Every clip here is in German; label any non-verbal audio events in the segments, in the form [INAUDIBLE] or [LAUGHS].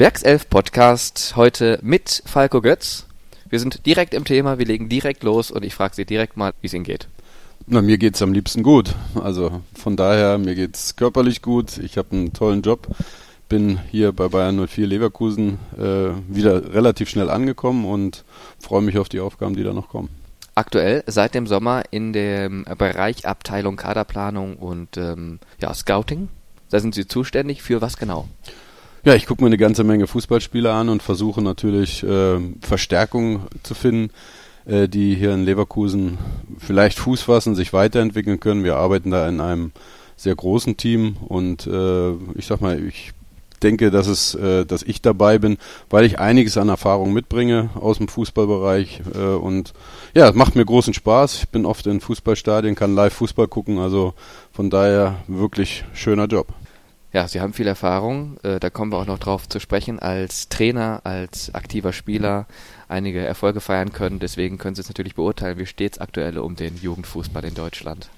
Werkself Podcast heute mit Falco Götz. Wir sind direkt im Thema, wir legen direkt los und ich frage Sie direkt mal, wie es Ihnen geht. Na, mir geht's am liebsten gut. Also von daher, mir geht's körperlich gut. Ich habe einen tollen Job. Bin hier bei Bayern 04 Leverkusen äh, wieder relativ schnell angekommen und freue mich auf die Aufgaben, die da noch kommen. Aktuell seit dem Sommer in dem Bereich Abteilung Kaderplanung und ähm, ja, Scouting. Da sind Sie zuständig für was genau? Ja, ich gucke mir eine ganze Menge Fußballspiele an und versuche natürlich äh, Verstärkung zu finden, äh, die hier in Leverkusen vielleicht Fuß fassen, sich weiterentwickeln können. Wir arbeiten da in einem sehr großen Team und äh, ich sag mal, ich denke, dass es, äh, dass ich dabei bin, weil ich einiges an Erfahrung mitbringe aus dem Fußballbereich äh, und ja, es macht mir großen Spaß. Ich bin oft in Fußballstadien, kann live Fußball gucken, also von daher wirklich schöner Job. Ja, Sie haben viel Erfahrung, äh, da kommen wir auch noch drauf zu sprechen, als Trainer, als aktiver Spieler einige Erfolge feiern können. Deswegen können Sie es natürlich beurteilen, wie steht es aktuell um den Jugendfußball in Deutschland?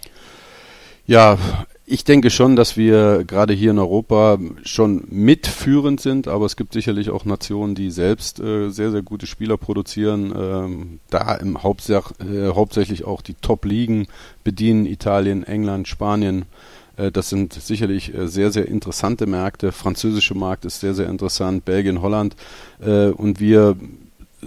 Ja, ich denke schon, dass wir gerade hier in Europa schon mitführend sind, aber es gibt sicherlich auch Nationen, die selbst äh, sehr, sehr gute Spieler produzieren, ähm, da im Hauptsach, äh, hauptsächlich auch die Top-Ligen bedienen, Italien, England, Spanien. Äh, das sind sicherlich äh, sehr, sehr interessante Märkte. Französische Markt ist sehr, sehr interessant, Belgien, Holland. Äh, und wir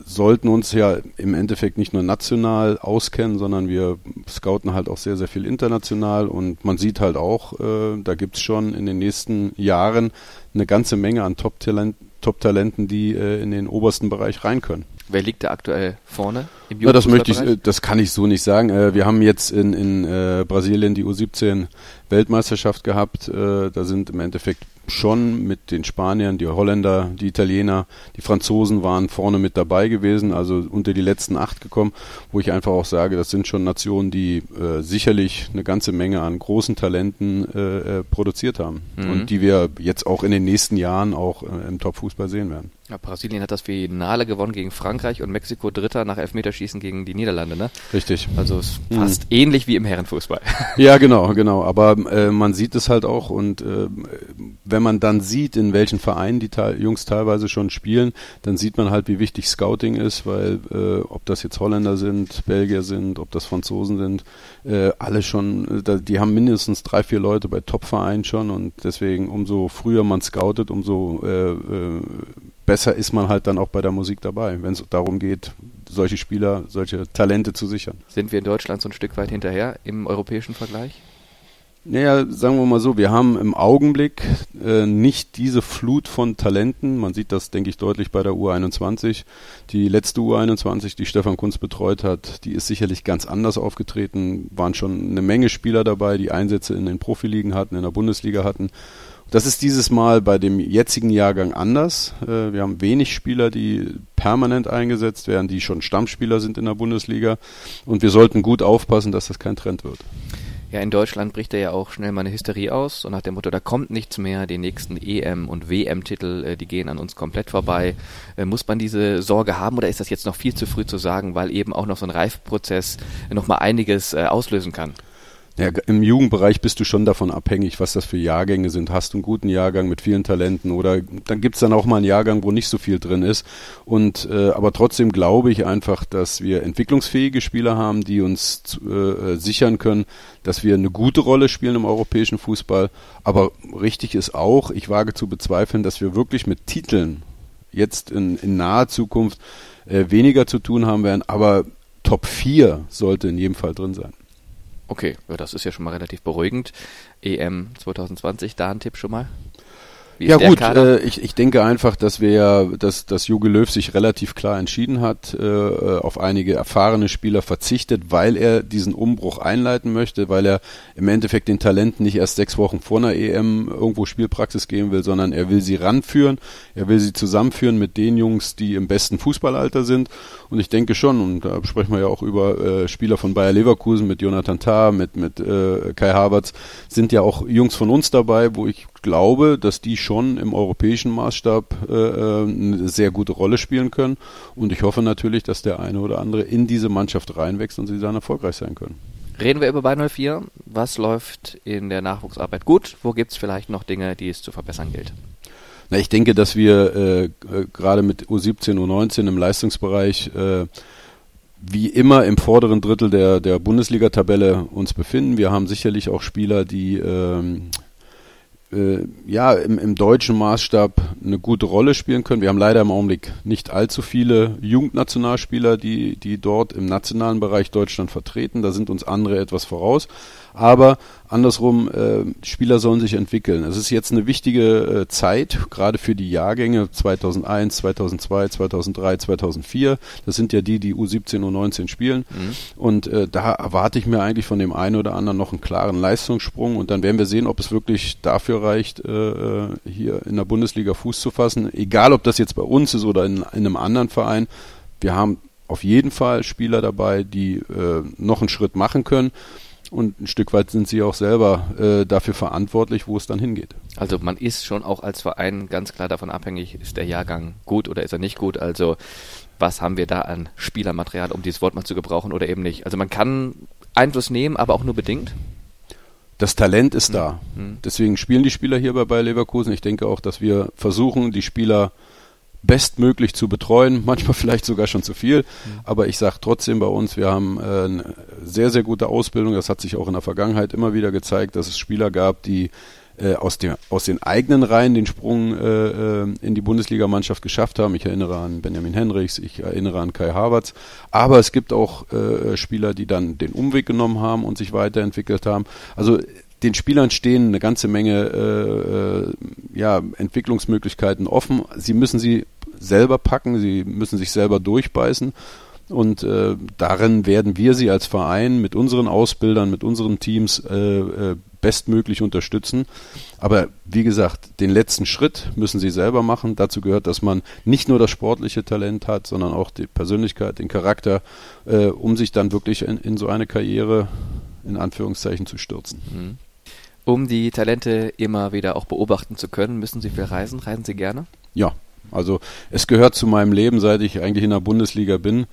sollten uns ja im Endeffekt nicht nur national auskennen, sondern wir scouten halt auch sehr, sehr viel international und man sieht halt auch, da gibt es schon in den nächsten Jahren eine ganze Menge an Top-Talenten, Top die in den obersten Bereich rein können. Wer liegt da aktuell vorne? Ja, das möchte ich, das kann ich so nicht sagen. Wir haben jetzt in, in Brasilien die U17 Weltmeisterschaft gehabt. Äh, da sind im Endeffekt schon mit den Spaniern, die Holländer, die Italiener, die Franzosen waren vorne mit dabei gewesen, also unter die letzten acht gekommen, wo ich einfach auch sage, das sind schon Nationen, die äh, sicherlich eine ganze Menge an großen Talenten äh, äh produziert haben mhm. und die wir jetzt auch in den nächsten Jahren auch äh, im Top-Fußball sehen werden. Ja, Brasilien hat das Finale gewonnen gegen Frankreich und Mexiko Dritter nach Elfmeterschießen gegen die Niederlande, ne? Richtig. Also es fast mhm. ähnlich wie im Herrenfußball. [LAUGHS] Ja, genau, genau. Aber äh, man sieht es halt auch und äh, wenn man dann sieht, in welchen Vereinen die te Jungs teilweise schon spielen, dann sieht man halt, wie wichtig Scouting ist, weil äh, ob das jetzt Holländer sind, Belgier sind, ob das Franzosen sind, äh, alle schon, äh, die haben mindestens drei, vier Leute bei Top-Vereinen schon und deswegen umso früher man scoutet, umso äh, äh, besser ist man halt dann auch bei der Musik dabei, wenn es darum geht, solche Spieler, solche Talente zu sichern. Sind wir in Deutschland so ein Stück weit hinterher im europäischen Vergleich? Naja, sagen wir mal so, wir haben im Augenblick äh, nicht diese Flut von Talenten. Man sieht das, denke ich, deutlich bei der U21. Die letzte U21, die Stefan Kunz betreut hat, die ist sicherlich ganz anders aufgetreten. Waren schon eine Menge Spieler dabei, die Einsätze in den Profiligen hatten, in der Bundesliga hatten. Das ist dieses Mal bei dem jetzigen Jahrgang anders. Äh, wir haben wenig Spieler, die permanent eingesetzt werden, die schon Stammspieler sind in der Bundesliga. Und wir sollten gut aufpassen, dass das kein Trend wird. Ja, in Deutschland bricht er ja auch schnell mal eine Hysterie aus, so nach dem Motto, da kommt nichts mehr, die nächsten EM- und WM-Titel, äh, die gehen an uns komplett vorbei. Äh, muss man diese Sorge haben oder ist das jetzt noch viel zu früh zu sagen, weil eben auch noch so ein Reifprozess noch mal einiges auslösen kann? Ja, Im Jugendbereich bist du schon davon abhängig, was das für Jahrgänge sind. Hast du einen guten Jahrgang mit vielen Talenten oder dann gibt's dann auch mal einen Jahrgang, wo nicht so viel drin ist. Und äh, aber trotzdem glaube ich einfach, dass wir entwicklungsfähige Spieler haben, die uns äh, sichern können, dass wir eine gute Rolle spielen im europäischen Fußball. Aber richtig ist auch, ich wage zu bezweifeln, dass wir wirklich mit Titeln jetzt in, in naher Zukunft äh, weniger zu tun haben werden. Aber Top 4 sollte in jedem Fall drin sein. Okay, das ist ja schon mal relativ beruhigend. EM 2020, da ein Tipp schon mal? Ja gut, äh, ich, ich denke einfach, dass wir ja, dass, dass Jogi Löw sich relativ klar entschieden hat, äh, auf einige erfahrene Spieler verzichtet, weil er diesen Umbruch einleiten möchte, weil er im Endeffekt den Talenten nicht erst sechs Wochen vor einer EM irgendwo Spielpraxis geben will, sondern er will sie ranführen, er will sie zusammenführen mit den Jungs, die im besten Fußballalter sind. Und ich denke schon, und da sprechen wir ja auch über äh, Spieler von Bayer Leverkusen mit Jonathan Tah, mit, mit äh, Kai Havertz, sind ja auch Jungs von uns dabei, wo ich glaube, dass die schon im europäischen Maßstab äh, äh, eine sehr gute Rolle spielen können. Und ich hoffe natürlich, dass der eine oder andere in diese Mannschaft reinwächst und sie dann erfolgreich sein können. Reden wir über Bayern 04. Was läuft in der Nachwuchsarbeit gut? Wo gibt es vielleicht noch Dinge, die es zu verbessern gilt? Na, ich denke, dass wir äh, äh gerade mit U17, U19 im Leistungsbereich äh, wie immer im vorderen Drittel der, der Bundesliga-Tabelle uns befinden. Wir haben sicherlich auch Spieler, die ähm, äh, ja im, im deutschen Maßstab eine gute Rolle spielen können. Wir haben leider im Augenblick nicht allzu viele Jugendnationalspieler, die, die dort im nationalen Bereich Deutschland vertreten. Da sind uns andere etwas voraus. Aber andersrum, äh, Spieler sollen sich entwickeln. Es ist jetzt eine wichtige äh, Zeit, gerade für die Jahrgänge 2001, 2002, 2003, 2004. Das sind ja die, die U17, U19 spielen. Mhm. Und äh, da erwarte ich mir eigentlich von dem einen oder anderen noch einen klaren Leistungssprung. Und dann werden wir sehen, ob es wirklich dafür reicht, äh, äh hier in der Bundesliga Fuß zu fassen. Egal, ob das jetzt bei uns ist oder in, in einem anderen Verein. Wir haben auf jeden Fall Spieler dabei, die äh, noch einen Schritt machen können und ein Stück weit sind sie auch selber äh, dafür verantwortlich, wo es dann hingeht. Also man ist schon auch als Verein ganz klar davon abhängig, ist der Jahrgang gut oder ist er nicht gut. Also was haben wir da an Spielermaterial, um dieses Wort mal zu gebrauchen oder eben nicht. Also man kann Einfluss nehmen, aber auch nur bedingt. Das Talent ist mhm. da. Mhm. Deswegen spielen die Spieler hier bei Bayer Leverkusen. Ich denke auch, dass wir versuchen, die Spieler bestmöglich zu betreuen, [LAUGHS] manchmal vielleicht sogar schon zu viel. Mhm. Aber ich sage trotzdem bei uns, wir haben äh, eine sehr, sehr gute Ausbildung. Das hat sich auch in der Vergangenheit immer wieder gezeigt, dass es Spieler gab, die äh, aus, dem, aus den eigenen Reihen den Sprung äh, äh, in die Bundesligamannschaft geschafft haben. Ich erinnere an Benjamin Henrichs, ich erinnere an Kai Havertz. Aber es gibt auch äh, Spieler, die dann den Umweg genommen haben und sich weiterentwickelt haben. Also den Spielern stehen eine ganze Menge äh, äh, ja, Entwicklungsmöglichkeiten offen. Sie müssen sie selber packen, sie müssen sich selber durchbeißen. Und äh, darin werden wir sie als Verein mit unseren Ausbildern, mit unseren Teams äh, äh, bestmöglich unterstützen. Aber wie gesagt, den letzten Schritt müssen sie selber machen. Dazu gehört, dass man nicht nur das sportliche Talent hat, sondern auch die Persönlichkeit, den Charakter, äh, um sich dann wirklich in, in so eine Karriere in Anführungszeichen zu stürzen. Mhm. Um die Talente immer wieder auch beobachten zu können, müssen Sie viel reisen. Reisen Sie gerne? Ja, also es gehört zu meinem Leben, seit ich eigentlich in der Bundesliga bin,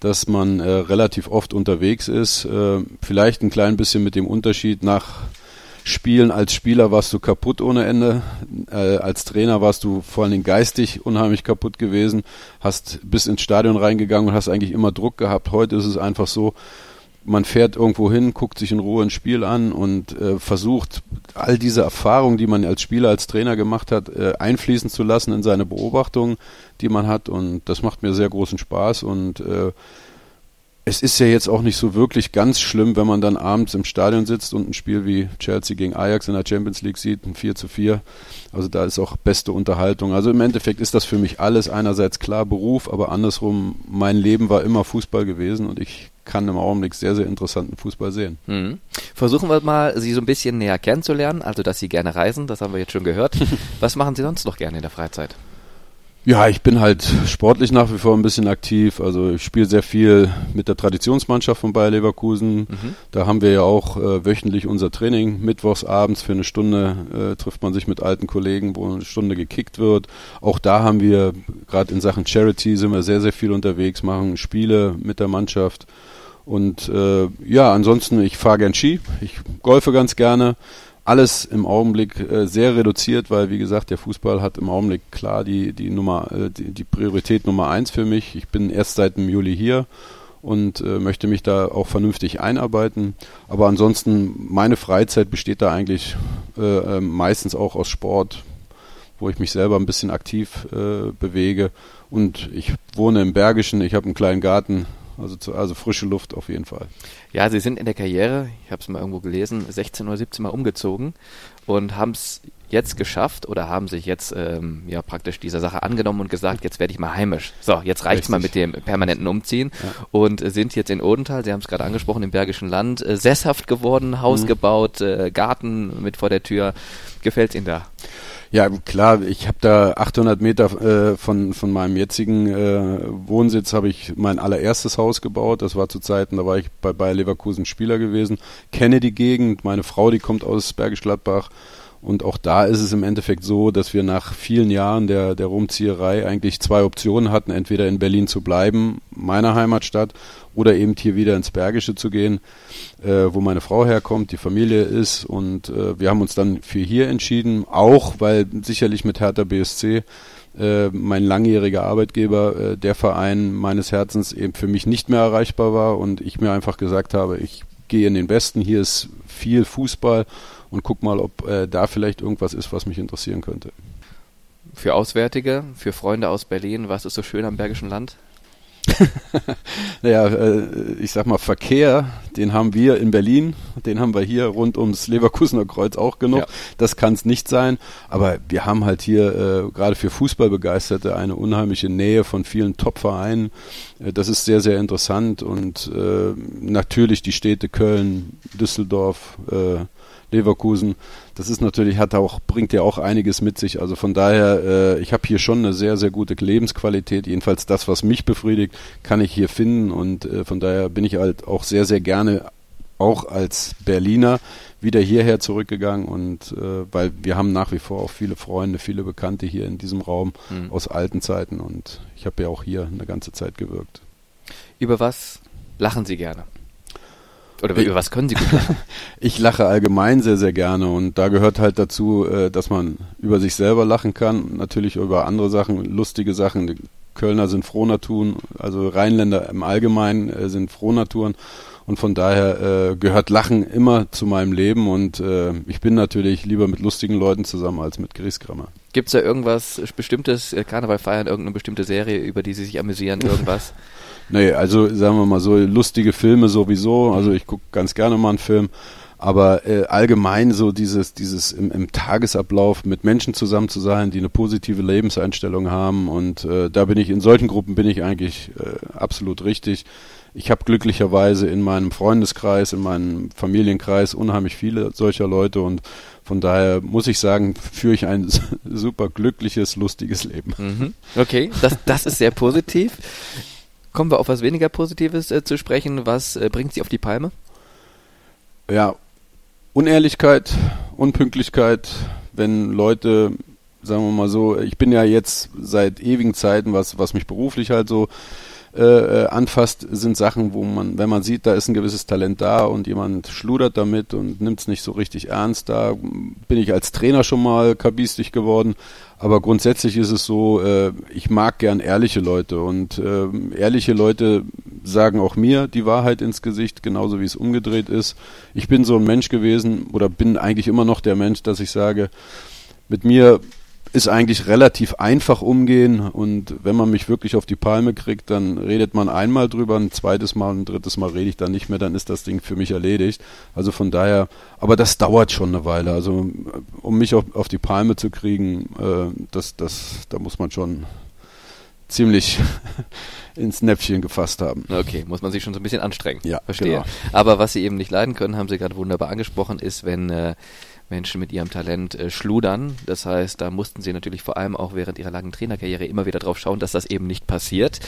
dass man äh, relativ oft unterwegs ist. Äh, vielleicht ein klein bisschen mit dem Unterschied nach Spielen als Spieler warst du kaputt ohne Ende. Äh, als Trainer warst du vor allen Dingen geistig unheimlich kaputt gewesen, hast bis ins Stadion reingegangen und hast eigentlich immer Druck gehabt. Heute ist es einfach so, man fährt irgendwo hin, guckt sich in Ruhe ein Spiel an und äh, versucht, all diese Erfahrungen, die man als Spieler, als Trainer gemacht hat, äh, einfließen zu lassen in seine Beobachtungen, die man hat. Und das macht mir sehr großen Spaß. Und äh, es ist ja jetzt auch nicht so wirklich ganz schlimm, wenn man dann abends im Stadion sitzt und ein Spiel wie Chelsea gegen Ajax in der Champions League sieht, ein 4 zu 4. Also da ist auch beste Unterhaltung. Also im Endeffekt ist das für mich alles einerseits klar Beruf, aber andersrum, mein Leben war immer Fußball gewesen und ich kann im Augenblick sehr, sehr interessanten Fußball sehen. Mhm. Versuchen wir mal, Sie so ein bisschen näher kennenzulernen, also dass Sie gerne reisen, das haben wir jetzt schon gehört. [LAUGHS] Was machen Sie sonst noch gerne in der Freizeit? Ja, ich bin halt sportlich nach wie vor ein bisschen aktiv. Also ich spiele sehr viel mit der Traditionsmannschaft von Bayer Leverkusen. Mhm. Da haben wir ja auch äh, wöchentlich unser Training. Mittwochs abends für eine Stunde äh, trifft man sich mit alten Kollegen, wo eine Stunde gekickt wird. Auch da haben wir, gerade in Sachen Charity, sind wir sehr, sehr viel unterwegs, machen Spiele mit der Mannschaft. Und äh, ja, ansonsten, ich fahre gern Ski, ich golfe ganz gerne. Alles im Augenblick äh, sehr reduziert, weil wie gesagt, der Fußball hat im Augenblick klar die, die Nummer, äh, die, die Priorität Nummer eins für mich. Ich bin erst seit dem Juli hier und äh, möchte mich da auch vernünftig einarbeiten. Aber ansonsten, meine Freizeit besteht da eigentlich äh, äh, meistens auch aus Sport, wo ich mich selber ein bisschen aktiv äh, bewege. Und ich wohne im Bergischen, ich habe einen kleinen Garten, also, zu, also frische Luft auf jeden Fall. Ja, Sie sind in der Karriere, ich habe es mal irgendwo gelesen, 16 oder 17 Mal umgezogen und haben es jetzt geschafft oder haben sich jetzt ähm, ja praktisch dieser Sache angenommen und gesagt, jetzt werde ich mal heimisch. So, jetzt reicht's Richtig. mal mit dem permanenten Umziehen ja. und äh, sind jetzt in Odenthal, Sie haben es gerade angesprochen, im Bergischen Land, äh, sesshaft geworden, Haus mhm. gebaut, äh, Garten mit vor der Tür. Gefällt Ihnen da? Ja, klar, ich habe da 800 Meter äh, von, von meinem jetzigen äh, Wohnsitz habe ich mein allererstes Haus gebaut. Das war zu Zeiten, da war ich bei Bayer Leverkusen Spieler gewesen, kenne die Gegend. Meine Frau, die kommt aus Bergisch Gladbach Und auch da ist es im Endeffekt so, dass wir nach vielen Jahren der, der Rumzieherei eigentlich zwei Optionen hatten, entweder in Berlin zu bleiben, meiner Heimatstadt, oder eben hier wieder ins Bergische zu gehen, äh, wo meine Frau herkommt, die Familie ist. Und äh, wir haben uns dann für hier entschieden, auch weil sicherlich mit Hertha BSC äh, mein langjähriger Arbeitgeber, äh, der Verein meines Herzens eben für mich nicht mehr erreichbar war und ich mir einfach gesagt habe, ich gehe in den Westen, hier ist viel Fußball und guck mal, ob äh, da vielleicht irgendwas ist, was mich interessieren könnte. Für Auswärtige, für Freunde aus Berlin, was ist so schön am Bergischen Land? [LAUGHS] naja, äh, ich sag mal, Verkehr, den haben wir in Berlin, den haben wir hier rund ums Leverkusener Kreuz auch genug. Ja. Das kann es nicht sein. Aber wir haben halt hier äh, gerade für Fußballbegeisterte eine unheimliche Nähe von vielen Top-Vereinen. Äh, das ist sehr, sehr interessant. Und äh, natürlich die Städte Köln, Düsseldorf, äh, Leverkusen. Das ist natürlich, hat auch, bringt ja auch einiges mit sich. Also von daher, äh, ich habe hier schon eine sehr, sehr gute Lebensqualität. Jedenfalls das, was mich befriedigt, kann ich hier finden. Und äh, von daher bin ich halt auch sehr, sehr gerne auch als Berliner wieder hierher zurückgegangen und äh, weil wir haben nach wie vor auch viele Freunde, viele Bekannte hier in diesem Raum mhm. aus alten Zeiten und ich habe ja auch hier eine ganze Zeit gewirkt. Über was lachen Sie gerne? Oder über was können Sie gut lachen? [LAUGHS] ich lache allgemein sehr, sehr gerne und da gehört halt dazu, äh, dass man über sich selber lachen kann, natürlich über andere Sachen, lustige Sachen. Die Kölner sind Frohnaturen, also Rheinländer im Allgemeinen äh, sind Frohnaturen und von daher äh, gehört Lachen immer zu meinem Leben und ich bin natürlich lieber mit lustigen Leuten zusammen als mit Griesgrammer. Gibt es da irgendwas Bestimmtes, Karneval feiern, irgendeine bestimmte Serie, über die Sie sich amüsieren, irgendwas? [LAUGHS] Nee, also sagen wir mal so, lustige Filme sowieso. Also ich gucke ganz gerne mal einen Film. Aber äh, allgemein so dieses, dieses im, im, Tagesablauf mit Menschen zusammen zu sein, die eine positive Lebenseinstellung haben. Und äh, da bin ich, in solchen Gruppen bin ich eigentlich äh, absolut richtig. Ich habe glücklicherweise in meinem Freundeskreis, in meinem Familienkreis unheimlich viele solcher Leute und von daher muss ich sagen, führe ich ein [LAUGHS] super glückliches, lustiges Leben. Mhm. Okay, das, das ist sehr positiv. Kommen wir auf was weniger Positives äh, zu sprechen. Was äh, bringt Sie auf die Palme? Ja, Unehrlichkeit, Unpünktlichkeit, wenn Leute, sagen wir mal so, ich bin ja jetzt seit ewigen Zeiten, was, was mich beruflich halt so äh, äh, anfasst, sind Sachen, wo man, wenn man sieht, da ist ein gewisses Talent da und jemand schludert damit und nimmt es nicht so richtig ernst, da bin ich als Trainer schon mal kabistig geworden. Aber grundsätzlich ist es so, äh, ich mag gern ehrliche Leute und äh, ehrliche Leute sagen auch mir die Wahrheit ins Gesicht, genauso wie es umgedreht ist. Ich bin so ein Mensch gewesen oder bin eigentlich immer noch der Mensch, dass ich sage, mit mir ist eigentlich relativ einfach umgehen und wenn man mich wirklich auf die Palme kriegt, dann redet man einmal drüber, ein zweites Mal, ein drittes Mal rede ich dann nicht mehr, dann ist das Ding für mich erledigt. Also von daher, aber das dauert schon eine Weile. Also um mich auf, auf die Palme zu kriegen, äh, das, das, da muss man schon ziemlich [LAUGHS] ins Näpfchen gefasst haben. Okay, muss man sich schon so ein bisschen anstrengen. Ja, verstehe. Genau. Aber was Sie eben nicht leiden können, haben Sie gerade wunderbar angesprochen, ist, wenn äh, Menschen mit ihrem Talent äh, schludern. Das heißt, da mussten sie natürlich vor allem auch während ihrer langen Trainerkarriere immer wieder drauf schauen, dass das eben nicht passiert.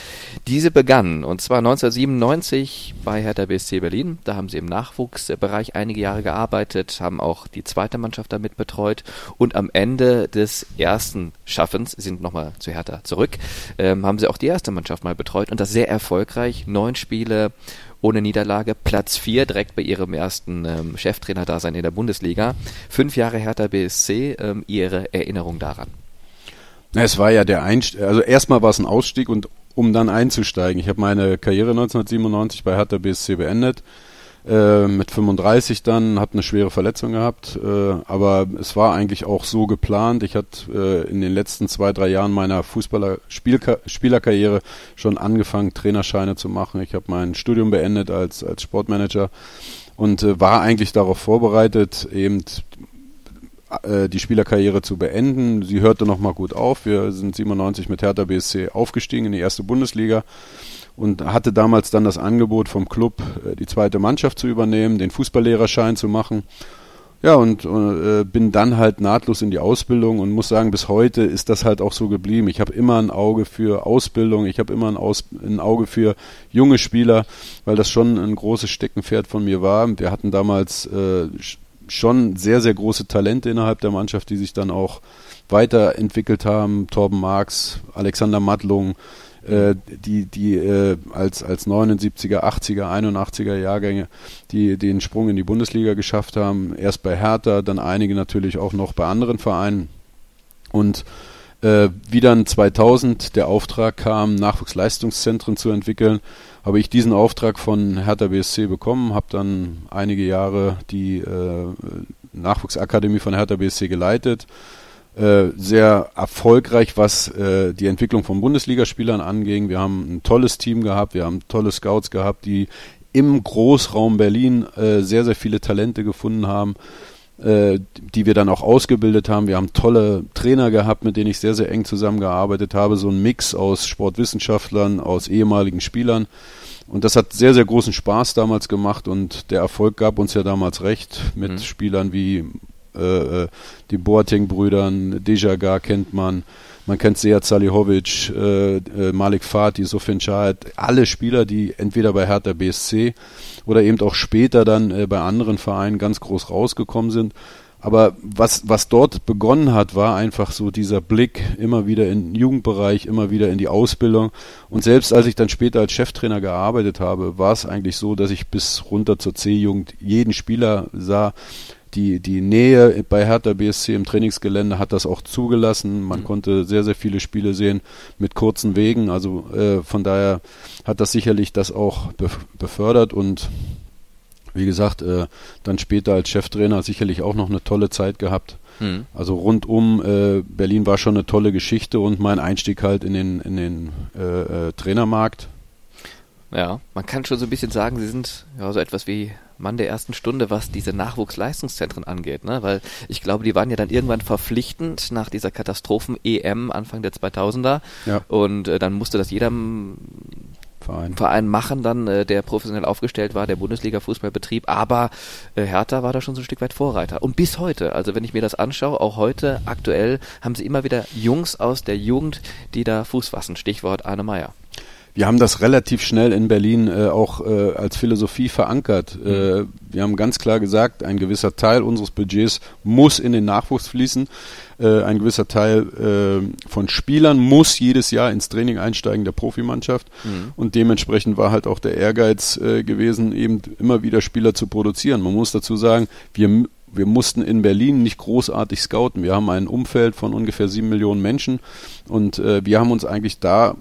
Diese begann und zwar 1997 bei Hertha BSC Berlin. Da haben sie im Nachwuchsbereich einige Jahre gearbeitet, haben auch die zweite Mannschaft damit betreut und am Ende des ersten Schaffens sind nochmal zu Hertha zurück, ähm, haben sie auch die erste Mannschaft mal betreut und das sehr erfolgreich. Neun Spiele ohne Niederlage, Platz 4 direkt bei ihrem ersten ähm, Cheftrainer-Dasein in der Bundesliga. Fünf Jahre Hertha BSC, ähm, Ihre Erinnerung daran? Es war ja der Einstieg, also erstmal war es ein Ausstieg und um dann einzusteigen. Ich habe meine Karriere 1997 bei Hertha BSC beendet äh, mit 35 dann, habe eine schwere Verletzung gehabt, äh, aber es war eigentlich auch so geplant. Ich hatte äh, in den letzten zwei, drei Jahren meiner Fußballer-Spielerkarriere schon angefangen, Trainerscheine zu machen. Ich habe mein Studium beendet als, als Sportmanager und äh, war eigentlich darauf vorbereitet, eben äh, die Spielerkarriere zu beenden. Sie hörte nochmal gut auf. Wir sind 97 mit Hertha BSC aufgestiegen in die erste Bundesliga und hatte damals dann das Angebot vom Club, äh, die zweite Mannschaft zu übernehmen, den Fußballlehrerschein zu machen. Ja, und äh, bin dann halt nahtlos in die Ausbildung und muss sagen, bis heute ist das halt auch so geblieben. Ich habe immer ein Auge für Ausbildung, ich habe immer ein, Aus ein Auge für junge Spieler, weil das schon ein großes Steckenpferd von mir war. Wir hatten damals äh, schon sehr, sehr große Talente innerhalb der Mannschaft, die sich dann auch weiterentwickelt haben. Torben Marx, Alexander Mattlung, äh, die, die äh, als, als 79er, 80er, 81er Jahrgänge, die den Sprung in die Bundesliga geschafft haben. Erst bei Hertha, dann einige natürlich auch noch bei anderen Vereinen. Und äh, wie dann 2000 der Auftrag kam, Nachwuchsleistungszentren zu entwickeln, habe ich diesen Auftrag von Hertha BSC bekommen, habe dann einige Jahre die äh, Nachwuchsakademie von Hertha BSC geleitet. Äh, sehr erfolgreich, was äh, die Entwicklung von Bundesligaspielern anging. Wir haben ein tolles Team gehabt, wir haben tolle Scouts gehabt, die im Großraum Berlin äh, sehr, sehr viele Talente gefunden haben äh, die wir dann auch ausgebildet haben. Wir haben tolle Trainer gehabt, mit denen ich sehr, sehr eng zusammengearbeitet habe. So ein Mix aus Sportwissenschaftlern, aus ehemaligen Spielern. Und das hat sehr, sehr großen Spaß damals gemacht und der Erfolg gab uns ja damals recht mit mhm. Spielern wie äh, äh die Boating-Brüdern, Dejaga kennt man, man kennt Sead Salihovic, äh, äh, Malik Fatih, Sofin Shahid, alle Spieler, die entweder bei Hertha BSC oder eben auch später dann äh, bei anderen Vereinen ganz groß rausgekommen sind. Aber was, was dort begonnen hat, war einfach so dieser Blick immer wieder in den Jugendbereich, immer wieder in die Ausbildung. Und selbst als ich dann später als Cheftrainer gearbeitet habe, war es eigentlich so, dass ich bis runter zur C-Jugend jeden Spieler sah, die, die Nähe bei Hertha BSC im Trainingsgelände hat das auch zugelassen. Man mhm. konnte sehr, sehr viele Spiele sehen mit kurzen Wegen. Also äh, von daher hat das sicherlich das auch befördert und wie gesagt, äh, dann später als Cheftrainer sicherlich auch noch eine tolle Zeit gehabt. Mhm. Also rundum, äh, Berlin war schon eine tolle Geschichte und mein Einstieg halt in den, in den äh, äh Trainermarkt. Ja, man kann schon so ein bisschen sagen, sie sind ja so etwas wie Mann der ersten Stunde, was diese Nachwuchsleistungszentren angeht, ne? Weil ich glaube, die waren ja dann irgendwann verpflichtend nach dieser Katastrophen-EM Anfang der 2000er. Ja. Und äh, dann musste das jeder Verein. Verein machen dann, äh, der professionell aufgestellt war, der Bundesliga-Fußballbetrieb, aber äh, Hertha war da schon so ein Stück weit Vorreiter. Und bis heute, also wenn ich mir das anschaue, auch heute, aktuell, haben sie immer wieder Jungs aus der Jugend, die da Fuß fassen. Stichwort Arne Meyer wir haben das relativ schnell in Berlin äh, auch äh, als Philosophie verankert. Mhm. Äh, wir haben ganz klar gesagt, ein gewisser Teil unseres Budgets muss in den Nachwuchs fließen. Äh, ein gewisser Teil äh, von Spielern muss jedes Jahr ins Training einsteigen der Profimannschaft. Mhm. Und dementsprechend war halt auch der Ehrgeiz äh, gewesen, eben immer wieder Spieler zu produzieren. Man muss dazu sagen, wir wir mussten in Berlin nicht großartig scouten. Wir haben ein Umfeld von ungefähr sieben Millionen Menschen und äh, wir haben uns eigentlich da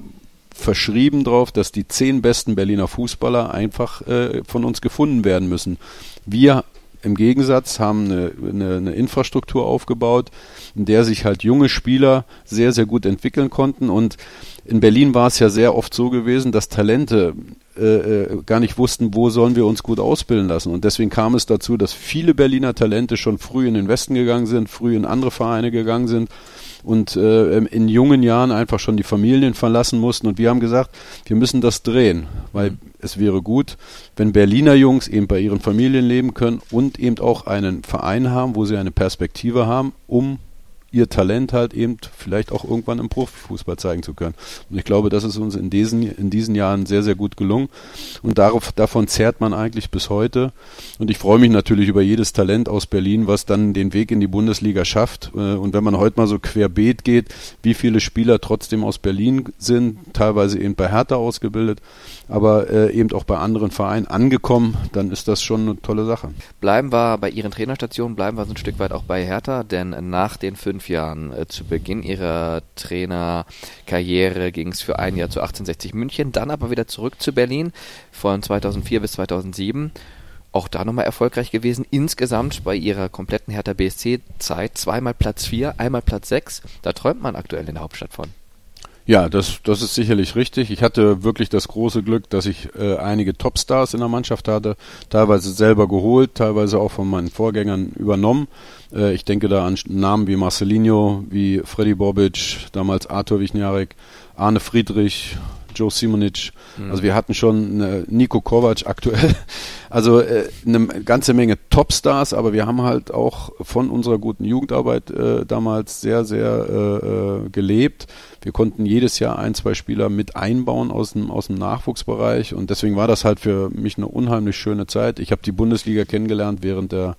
verschrieben drauf, dass die zehn besten Berliner Fußballer einfach äh, von uns gefunden werden müssen. Wir im Gegensatz haben eine, eine, eine, Infrastruktur aufgebaut, in der sich halt junge Spieler sehr, sehr gut entwickeln konnten. Und in Berlin war es ja sehr oft so gewesen, dass Talente äh, äh gar nicht wussten, wo sollen wir uns gut ausbilden lassen. Und deswegen kam es dazu, dass viele Berliner Talente schon früh in den Westen gegangen sind, früh in andere Vereine gegangen sind und äh, in jungen Jahren einfach schon die Familien verlassen mussten. Und wir haben gesagt, wir müssen das drehen, weil es wäre gut, wenn Berliner Jungs eben bei ihren Familien leben können und eben auch einen Verein haben, wo sie eine Perspektive haben, um ihr Talent halt eben vielleicht auch irgendwann im Profifußball zeigen zu können. Und ich glaube, das ist uns in diesen, in diesen Jahren sehr, sehr gut gelungen. Und darauf, davon zehrt man eigentlich bis heute. Und ich freue mich natürlich über jedes Talent aus Berlin, was dann den Weg in die Bundesliga schafft. Äh, und wenn man heute mal so querbeet geht, wie viele Spieler trotzdem aus Berlin sind, teilweise eben bei Hertha ausgebildet, aber äh, eben auch bei anderen Vereinen angekommen, dann ist das schon eine tolle Sache. Bleiben wir bei Ihren Trainerstationen, bleiben wir so ein Stück weit auch bei Hertha, denn nach den fünf Jahren äh, zu Beginn Ihrer Trainerkarriere ging es für ein Jahr zu 1860 München, dann aber wieder zurück zu Berlin von 2004 bis 2007 auch da nochmal erfolgreich gewesen. Insgesamt bei ihrer kompletten Hertha BSC-Zeit zweimal Platz 4, einmal Platz 6. Da träumt man aktuell in der Hauptstadt von. Ja, das, das ist sicherlich richtig. Ich hatte wirklich das große Glück, dass ich äh, einige Topstars in der Mannschaft hatte, teilweise selber geholt, teilweise auch von meinen Vorgängern übernommen. Äh, ich denke da an Namen wie Marcelinho, wie Freddy Bobic, damals Arthur Wichniarek, Arne Friedrich, Joe Simonic. Mhm. Also wir hatten schon eine Nico Kovac aktuell. [LAUGHS] Also äh, eine ganze Menge Topstars, aber wir haben halt auch von unserer guten Jugendarbeit äh, damals sehr, sehr äh, äh gelebt. Wir konnten jedes Jahr ein, zwei Spieler mit einbauen aus dem, aus dem Nachwuchsbereich und deswegen war das halt für mich eine unheimlich schöne Zeit. Ich habe die Bundesliga kennengelernt während der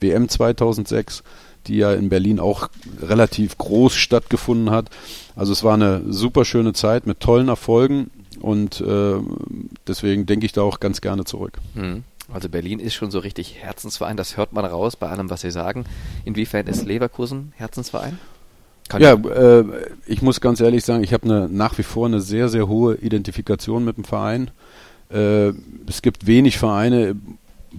WM 2006 die ja in Berlin auch relativ groß stattgefunden hat. Also es war eine super schöne Zeit mit tollen Erfolgen und äh, deswegen denke ich da auch ganz gerne zurück. Hm. Also Berlin ist schon so richtig Herzensverein, das hört man raus bei allem, was Sie sagen. Inwiefern ist Leverkusen Herzensverein? Kann ja, äh, ich muss ganz ehrlich sagen, ich habe eine, nach wie vor eine sehr, sehr hohe Identifikation mit dem Verein. Äh, es gibt wenig Vereine,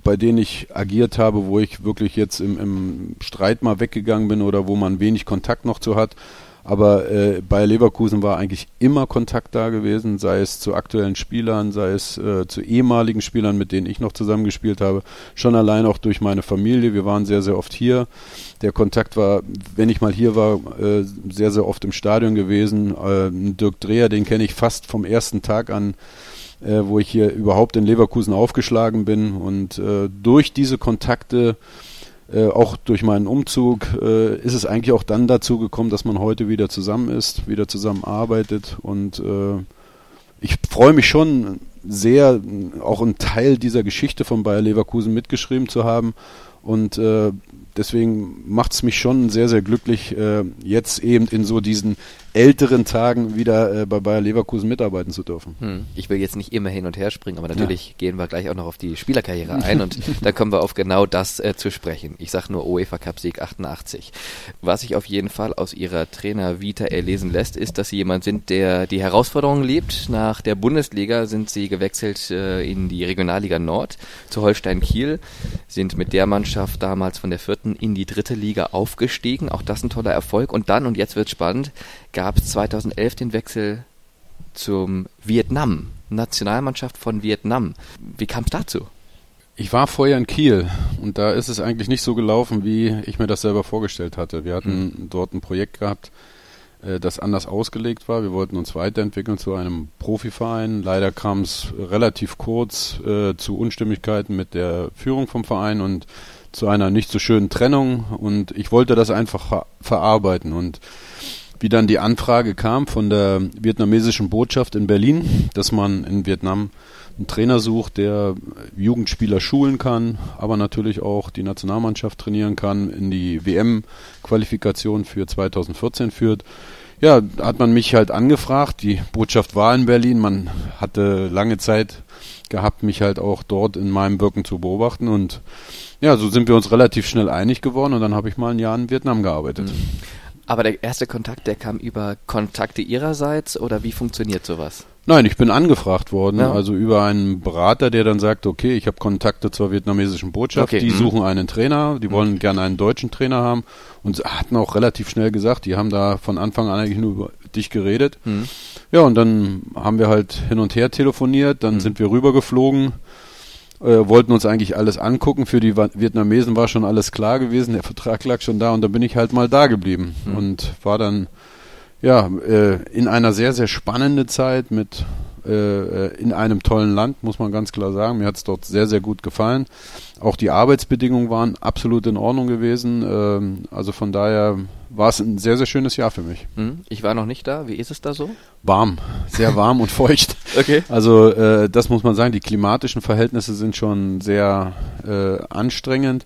bei denen ich agiert habe, wo ich wirklich jetzt im, im Streit mal weggegangen bin oder wo man wenig Kontakt noch zu hat. Aber äh, bei Leverkusen war eigentlich immer Kontakt da gewesen, sei es zu aktuellen Spielern, sei es äh, zu ehemaligen Spielern, mit denen ich noch zusammengespielt habe. Schon allein auch durch meine Familie. Wir waren sehr, sehr oft hier. Der Kontakt war, wenn ich mal hier war, äh, sehr, sehr oft im Stadion gewesen. Äh, Dirk Dreher, den kenne ich fast vom ersten Tag an äh, wo ich hier überhaupt in Leverkusen aufgeschlagen bin. Und äh, durch diese Kontakte, äh, auch durch meinen Umzug, äh, ist es eigentlich auch dann dazu gekommen, dass man heute wieder zusammen ist, wieder zusammen arbeitet. Und äh, ich freue mich schon sehr, auch einen Teil dieser Geschichte von Bayer Leverkusen mitgeschrieben zu haben. Und äh, deswegen macht es mich schon sehr, sehr glücklich, äh, jetzt eben in so diesen älteren Tagen wieder äh, bei Bayer Leverkusen mitarbeiten zu dürfen. Hm. Ich will jetzt nicht immer hin und her springen, aber natürlich ja. gehen wir gleich auch noch auf die Spielerkarriere ein und [LAUGHS] dann kommen wir auf genau das äh, zu sprechen. Ich sage nur UEFA Cup Sieg 88. Was sich auf jeden Fall aus ihrer Trainer Vita erlesen lässt, ist, dass sie jemand sind, der die Herausforderungen lebt. Nach der Bundesliga sind sie gewechselt äh, in die Regionalliga Nord zu Holstein Kiel, sind mit der Mannschaft damals von der vierten in die dritte Liga aufgestiegen. Auch das ein toller Erfolg. Und dann, und jetzt wird spannend, gab es 2011 den Wechsel zum Vietnam, Nationalmannschaft von Vietnam. Wie kam es dazu? Ich war vorher in Kiel und da ist es eigentlich nicht so gelaufen, wie ich mir das selber vorgestellt hatte. Wir hatten mhm. dort ein Projekt gehabt, äh, das anders ausgelegt war. Wir wollten uns weiterentwickeln zu einem Profiverein. Leider kam es relativ kurz äh, zu Unstimmigkeiten mit der Führung vom Verein und zu einer nicht so schönen Trennung und ich wollte das einfach ver verarbeiten und wie dann die Anfrage kam von der vietnamesischen Botschaft in Berlin, dass man in Vietnam einen Trainer sucht, der Jugendspieler schulen kann, aber natürlich auch die Nationalmannschaft trainieren kann, in die WM-Qualifikation für 2014 führt. Ja, hat man mich halt angefragt. Die Botschaft war in Berlin. Man hatte lange Zeit gehabt, mich halt auch dort in meinem Wirken zu beobachten und ja, so sind wir uns relativ schnell einig geworden und dann habe ich mal ein Jahr in Vietnam gearbeitet. Mhm. Aber der erste Kontakt, der kam über Kontakte ihrerseits oder wie funktioniert sowas? Nein, ich bin angefragt worden, ja. also über einen Berater, der dann sagt, okay, ich habe Kontakte zur vietnamesischen Botschaft, okay. die mhm. suchen einen Trainer, die mhm. wollen gerne einen deutschen Trainer haben und hatten auch relativ schnell gesagt, die haben da von Anfang an eigentlich nur über dich geredet. Mhm. Ja, und dann haben wir halt hin und her telefoniert, dann mhm. sind wir rübergeflogen äh, wollten uns eigentlich alles angucken. Für die Vietnamesen war schon alles klar gewesen, der Vertrag lag schon da und da bin ich halt mal da geblieben mhm. und war dann ja äh, in einer sehr, sehr spannenden Zeit mit äh, in einem tollen Land, muss man ganz klar sagen. Mir hat es dort sehr, sehr gut gefallen. Auch die Arbeitsbedingungen waren absolut in Ordnung gewesen. Ähm, also von daher war es ein sehr, sehr schönes Jahr für mich. Hm, ich war noch nicht da. Wie ist es da so? Warm, sehr [LAUGHS] warm und feucht. Okay. Also äh, das muss man sagen. Die klimatischen Verhältnisse sind schon sehr äh, anstrengend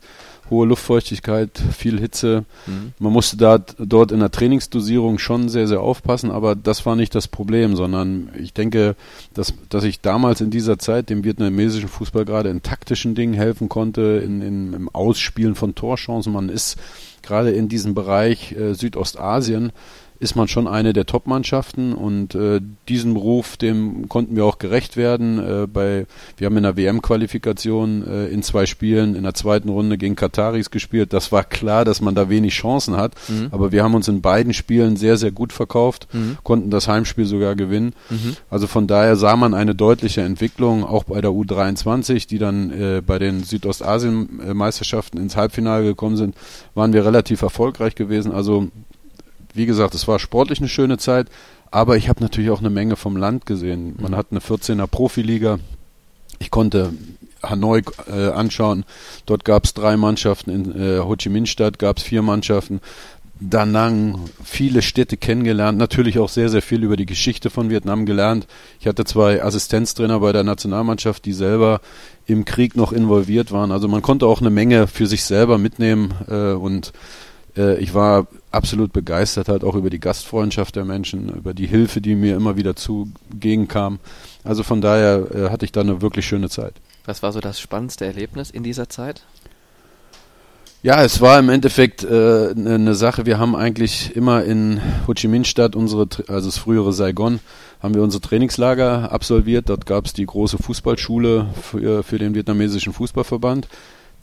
hohe Luftfeuchtigkeit, viel Hitze. Mhm. Man musste da dort in der Trainingsdosierung schon sehr, sehr aufpassen, aber das war nicht das Problem, sondern ich denke, dass, dass ich damals in dieser Zeit dem vietnamesischen Fußball gerade in taktischen Dingen helfen konnte, in, in, im Ausspielen von Torchancen. Man ist gerade in diesem Bereich äh, Südostasien ist man schon eine der Top-Mannschaften und äh, diesem Ruf, dem konnten wir auch gerecht werden. Äh, bei, wir haben in der WM-Qualifikation äh, in zwei Spielen in der zweiten Runde gegen Kataris gespielt. Das war klar, dass man da wenig Chancen hat, mhm. aber wir haben uns in beiden Spielen sehr, sehr gut verkauft, mhm. konnten das Heimspiel sogar gewinnen. Mhm. Also von daher sah man eine deutliche Entwicklung, auch bei der U23, die dann äh, bei den Südostasien-Meisterschaften ins Halbfinale gekommen sind, waren wir relativ erfolgreich gewesen. Also wie gesagt, es war sportlich eine schöne Zeit, Aber ich habe natürlich auch eine Menge vom Land gesehen. Man mhm. hat eine 14er Profiliga. Ich konnte Hanoi äh, anschauen. Dort gab es drei Mannschaften. In äh, Ho Chi Minh Stadt gab es vier Mannschaften. Da Nang, viele Städte kennengelernt, natürlich auch sehr, sehr viel über die Geschichte von Vietnam gelernt. Ich hatte zwei Assistenztrainer bei der Nationalmannschaft, die selber im Krieg noch involviert waren. Also man konnte auch eine Menge für sich selber mitnehmen äh, und äh, ich war absolut begeistert halt auch über die Gastfreundschaft der Menschen, über die Hilfe, die mir immer wieder zugegenkam. Also von daher äh, hatte ich da eine wirklich schöne Zeit. Was war so das spannendste Erlebnis in dieser Zeit? Ja, es war im Endeffekt äh, eine ne Sache. Wir haben eigentlich immer in Ho Chi Minh Stadt unsere, also das frühere Saigon, haben wir unsere Trainingslager absolviert. Dort gab es die große Fußballschule für, für den vietnamesischen Fußballverband.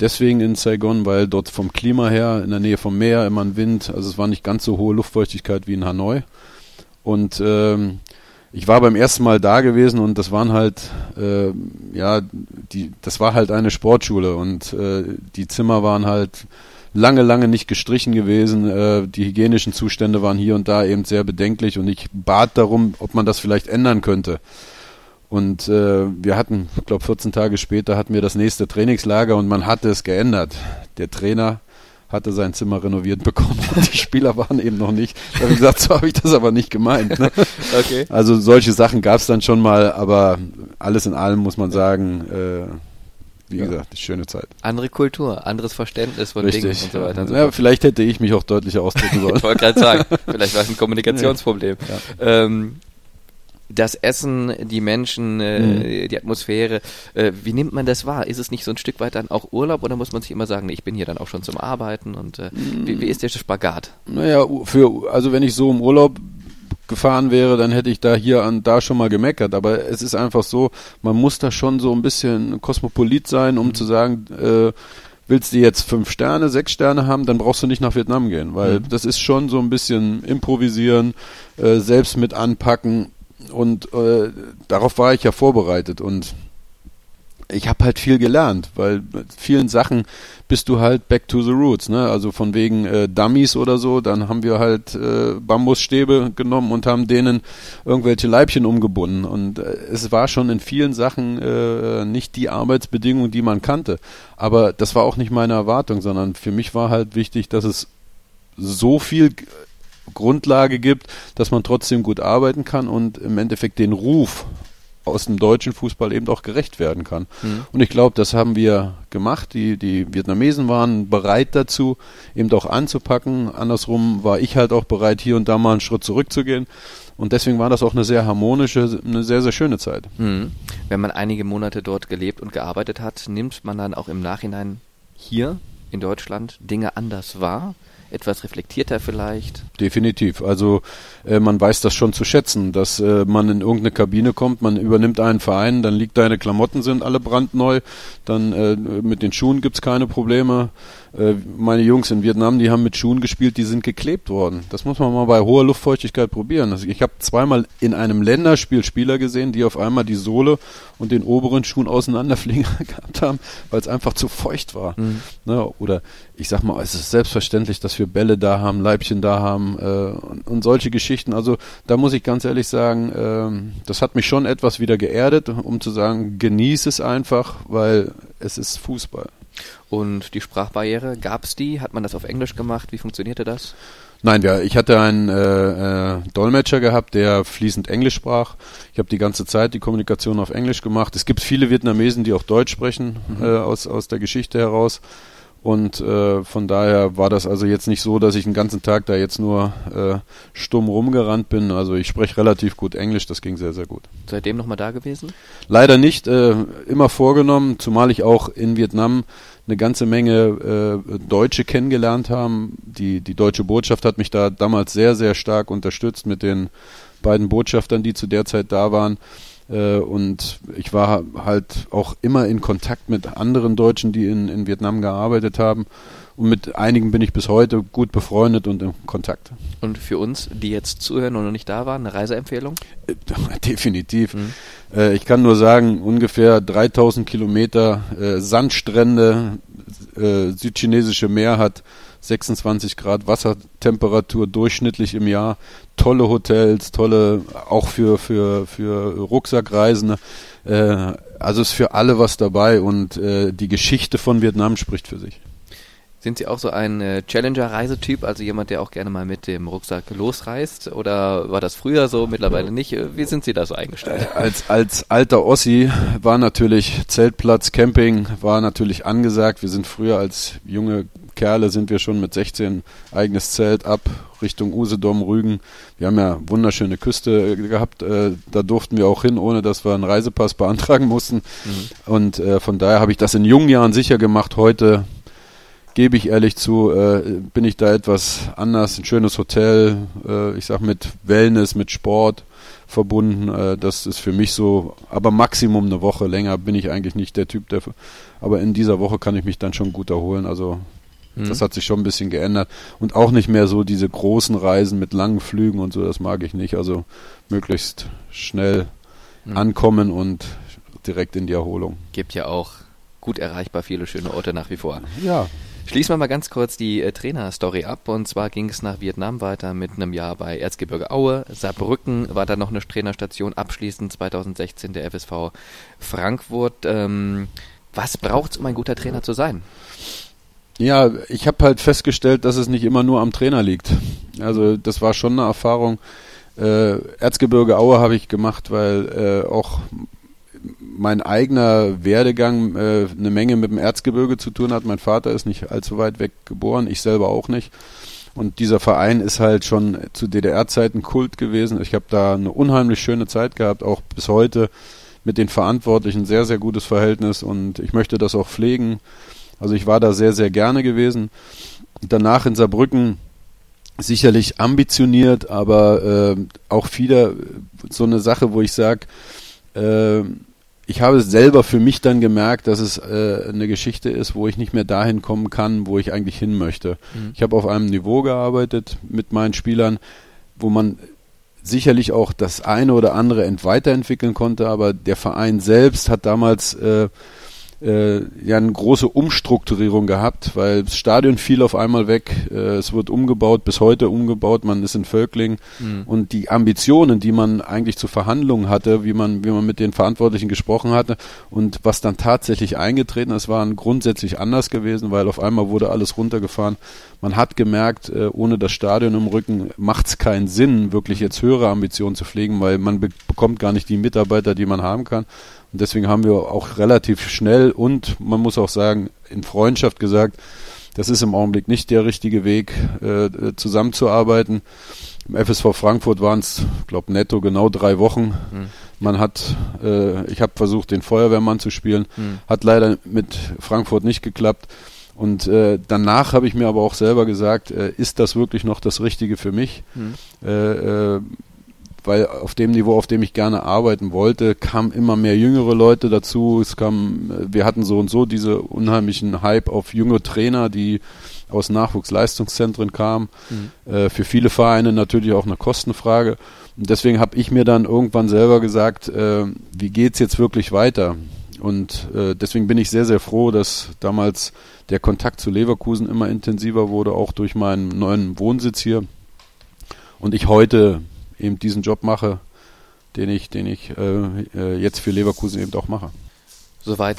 Deswegen in Saigon, weil dort vom Klima her in der Nähe vom Meer immer ein Wind, also es war nicht ganz so hohe Luftfeuchtigkeit wie in Hanoi. Und ähm, ich war beim ersten Mal da gewesen und das waren halt, äh, ja, die, das war halt eine Sportschule und äh, die Zimmer waren halt lange, lange nicht gestrichen gewesen. Äh, die hygienischen Zustände waren hier und da eben sehr bedenklich und ich bat darum, ob man das vielleicht ändern könnte. Und äh, wir hatten, ich glaube 14 Tage später hatten wir das nächste Trainingslager und man hatte es geändert. Der Trainer hatte sein Zimmer renoviert [LAUGHS] bekommen. Die Spieler waren eben noch nicht. Da habe ich gesagt, so habe ich das aber nicht gemeint. Ne? [LAUGHS] Okay. Also solche Sachen gab es dann schon mal, aber alles in allem muss man sagen, äh, wie ja. gesagt, schöne Zeit. Andere Kultur, anderes Verständnis von Richtig. Dingen und so weiter. Und so ja, vielleicht hätte ich mich auch deutlicher ausdrücken [LAUGHS] sollen. ich wollte gerade sagen, vielleicht war es ein Kommunikationsproblem. Ja. Ähm, das Essen, die Menschen, äh, mhm. die Atmosphäre. Äh, wie nimmt man das wahr? Ist es nicht so ein Stück weit dann auch Urlaub oder muss man sich immer sagen, nee, ich bin hier dann auch schon zum Arbeiten und äh, mhm. wie, wie ist der Spagat? Naja, für, also wenn ich so im Urlaub gefahren wäre, dann hätte ich da hier und da schon mal gemeckert. Aber es ist einfach so, man muss da schon so ein bisschen kosmopolit sein, um mhm. zu sagen, äh, willst du jetzt fünf Sterne, sechs Sterne haben, dann brauchst du nicht nach Vietnam gehen, weil mhm. das ist schon so ein bisschen improvisieren, äh, selbst mit anpacken und äh, darauf war ich ja vorbereitet und ich habe halt viel gelernt, weil mit vielen Sachen bist du halt back to the roots, ne? Also von wegen äh, Dummies oder so, dann haben wir halt äh, Bambusstäbe genommen und haben denen irgendwelche Leibchen umgebunden und äh, es war schon in vielen Sachen äh, nicht die Arbeitsbedingungen, die man kannte, aber das war auch nicht meine Erwartung, sondern für mich war halt wichtig, dass es so viel Grundlage gibt, dass man trotzdem gut arbeiten kann und im Endeffekt den Ruf aus dem deutschen Fußball eben auch gerecht werden kann. Mhm. Und ich glaube, das haben wir gemacht. Die, die Vietnamesen waren bereit dazu, eben auch anzupacken. Andersrum war ich halt auch bereit, hier und da mal einen Schritt zurückzugehen. Und deswegen war das auch eine sehr harmonische, eine sehr, sehr schöne Zeit. Mhm. Wenn man einige Monate dort gelebt und gearbeitet hat, nimmt man dann auch im Nachhinein hier in Deutschland Dinge anders wahr? Etwas reflektierter vielleicht? Definitiv. Also äh, man weiß das schon zu schätzen, dass äh, man in irgendeine Kabine kommt, man übernimmt einen Verein, dann liegt deine Klamotten sind alle brandneu, dann äh, mit den Schuhen gibt's keine Probleme. Äh, meine Jungs in Vietnam, die haben mit Schuhen gespielt, die sind geklebt worden. Das muss man mal bei hoher Luftfeuchtigkeit probieren. Also ich habe zweimal in einem Länderspiel Spieler gesehen, die auf einmal die Sohle und den oberen Schuhen auseinanderfliegen [LAUGHS] gehabt haben, weil es einfach zu feucht war. Mhm. Ne? Oder ich sag mal, es ist selbstverständlich, dass wir Bälle da haben, Leibchen da haben äh, und, und, solche Geschichten. Also da muss ich ganz ehrlich sagen, äh, das hat mich schon etwas wieder geerdet, um zu sagen, genieße es einfach, weil es ist Fußball. Und die Sprachbarriere, gab es die? Hat man das auf Englisch gemacht? Wie funktionierte das? Nein, ja, ich hatte einen äh, äh, Dolmetscher gehabt, der fließend Englisch sprach. Ich habe die ganze Zeit die Kommunikation auf Englisch gemacht. Es gibt viele Vietnamesen, die auch Deutsch sprechen, mhm. äh, aus, aus der Geschichte heraus. Und äh, von daher war das also jetzt nicht so, dass ich den ganzen Tag da jetzt nur äh, stumm rumgerannt bin. Also ich spreche relativ gut Englisch, das ging sehr, sehr gut. Seitdem nochmal da gewesen? Leider nicht, äh, immer vorgenommen, zumal ich auch in Vietnam eine ganze Menge äh, Deutsche kennengelernt haben. Die, die deutsche Botschaft hat mich da damals sehr, sehr stark unterstützt mit den beiden Botschaftern, die zu der Zeit da waren. Äh, und ich war halt auch immer in Kontakt mit anderen Deutschen, die in, in Vietnam gearbeitet haben. Und mit einigen bin ich bis heute gut befreundet und in Kontakt. Und für uns, die jetzt zuhören und noch nicht da waren, eine Reiseempfehlung? Äh, [LAUGHS] definitiv. Mhm. Äh, ich kann nur sagen, ungefähr 3000 Kilometer Sandstrände, südchinesische Meer hat 26 Grad Wassertemperatur durchschnittlich im Jahr, tolle Hotels, tolle, auch für, für, für Rucksackreisende. Äh, also ist für alle was dabei und äh, die Geschichte von Vietnam spricht für sich. Sind Sie auch so ein äh, Challenger-Reisetyp, also jemand, der auch gerne mal mit dem Rucksack losreist? Oder war das früher so, mittlerweile nicht? Äh, wie sind Sie da so eingestellt? Äh, als, als alter Ossi war natürlich Zeltplatz, Camping war natürlich angesagt. Wir sind früher als junge Kerle sind wir schon mit 16 eigenes Zelt ab Richtung Usedom, Rügen. Wir haben ja wunderschöne Küste gehabt. Äh, da durften wir auch hin, ohne dass wir einen Reisepass [LAUGHS] beantragen mussten. Mhm. Und äh, von daher habe ich das in jungen Jahren sicher gemacht. Heute gebe ich ehrlich zu, äh, bin ich da etwas anders. Ein schönes Hotel, äh, ich sag mit Wellness, mit Sport verbunden. Äh, das ist für mich so, aber Maximum eine Woche länger bin ich eigentlich nicht der Typ dafür. Aber in dieser Woche kann ich mich dann schon gut erholen. Also mhm. das hat sich schon ein bisschen geändert. Und auch nicht mehr so diese großen Reisen mit langen Flügen und so, das mag ich nicht. Also möglichst schnell mhm. ankommen und direkt in die Erholung. Gibt ja auch gut erreichbar viele schöne Orte nach wie vor. Ja. Schließen wir mal ganz kurz die äh, Trainer-Story ab. Und zwar ging es nach Vietnam weiter mit einem Jahr bei Erzgebirge Aue. Saarbrücken war dann noch eine Trainerstation. Abschließend 2016 der FSV Frankfurt. Ähm, was braucht es, um ein guter Trainer zu sein? Ja, ich habe halt festgestellt, dass es nicht immer nur am Trainer liegt. Also das war schon eine Erfahrung. Äh, Erzgebirge Aue habe ich gemacht, weil äh, auch mein eigener Werdegang äh, eine Menge mit dem Erzgebirge zu tun hat. Mein Vater ist nicht allzu weit weg geboren, ich selber auch nicht. Und dieser Verein ist halt schon zu DDR-Zeiten Kult gewesen. Ich habe da eine unheimlich schöne Zeit gehabt, auch bis heute mit den Verantwortlichen sehr, sehr gutes Verhältnis und ich möchte das auch pflegen. Also ich war da sehr, sehr gerne gewesen. Danach in Saarbrücken sicherlich ambitioniert, aber äh, auch wieder so eine Sache, wo ich sage, äh, ich habe selber für mich dann gemerkt, dass es äh, eine Geschichte ist, wo ich nicht mehr dahin kommen kann, wo ich eigentlich hin möchte. Mhm. Ich habe auf einem Niveau gearbeitet mit meinen Spielern, wo man sicherlich auch das eine oder andere weiterentwickeln konnte, aber der Verein selbst hat damals äh, äh, ja eine große Umstrukturierung gehabt, weil das Stadion fiel auf einmal weg, äh, es wird umgebaut, bis heute umgebaut, man ist in Völkling mhm. und die Ambitionen, die man eigentlich zu Verhandlungen hatte, wie man, wie man mit den Verantwortlichen gesprochen hatte und was dann tatsächlich eingetreten ist, waren grundsätzlich anders gewesen, weil auf einmal wurde alles runtergefahren. Man hat gemerkt, äh, ohne das Stadion im Rücken macht es keinen Sinn, wirklich jetzt höhere Ambitionen zu pflegen, weil man be bekommt gar nicht die Mitarbeiter, die man haben kann. Und deswegen haben wir auch relativ schnell und man muss auch sagen, in Freundschaft gesagt, das ist im Augenblick nicht der richtige Weg, äh, zusammenzuarbeiten. Im FSV Frankfurt waren es, glaube netto genau drei Wochen. Mhm. Man hat, äh, ich habe versucht, den Feuerwehrmann zu spielen, mhm. hat leider mit Frankfurt nicht geklappt. Und äh, danach habe ich mir aber auch selber gesagt, äh, ist das wirklich noch das Richtige für mich? Mhm. Weil auf dem Niveau, auf dem ich gerne arbeiten wollte, kamen immer mehr jüngere Leute dazu. Es kam, wir hatten so und so diese unheimlichen Hype auf junge Trainer, die aus Nachwuchsleistungszentren kamen. Mhm. Äh, für viele Vereine natürlich auch eine Kostenfrage. Und deswegen habe ich mir dann irgendwann selber gesagt, äh, wie geht's jetzt wirklich weiter? Und äh, deswegen bin ich sehr, sehr froh, dass damals der Kontakt zu Leverkusen immer intensiver wurde, auch durch meinen neuen Wohnsitz hier. Und ich heute eben diesen Job mache, den ich, den ich äh, äh, jetzt für Leverkusen eben auch mache. Soweit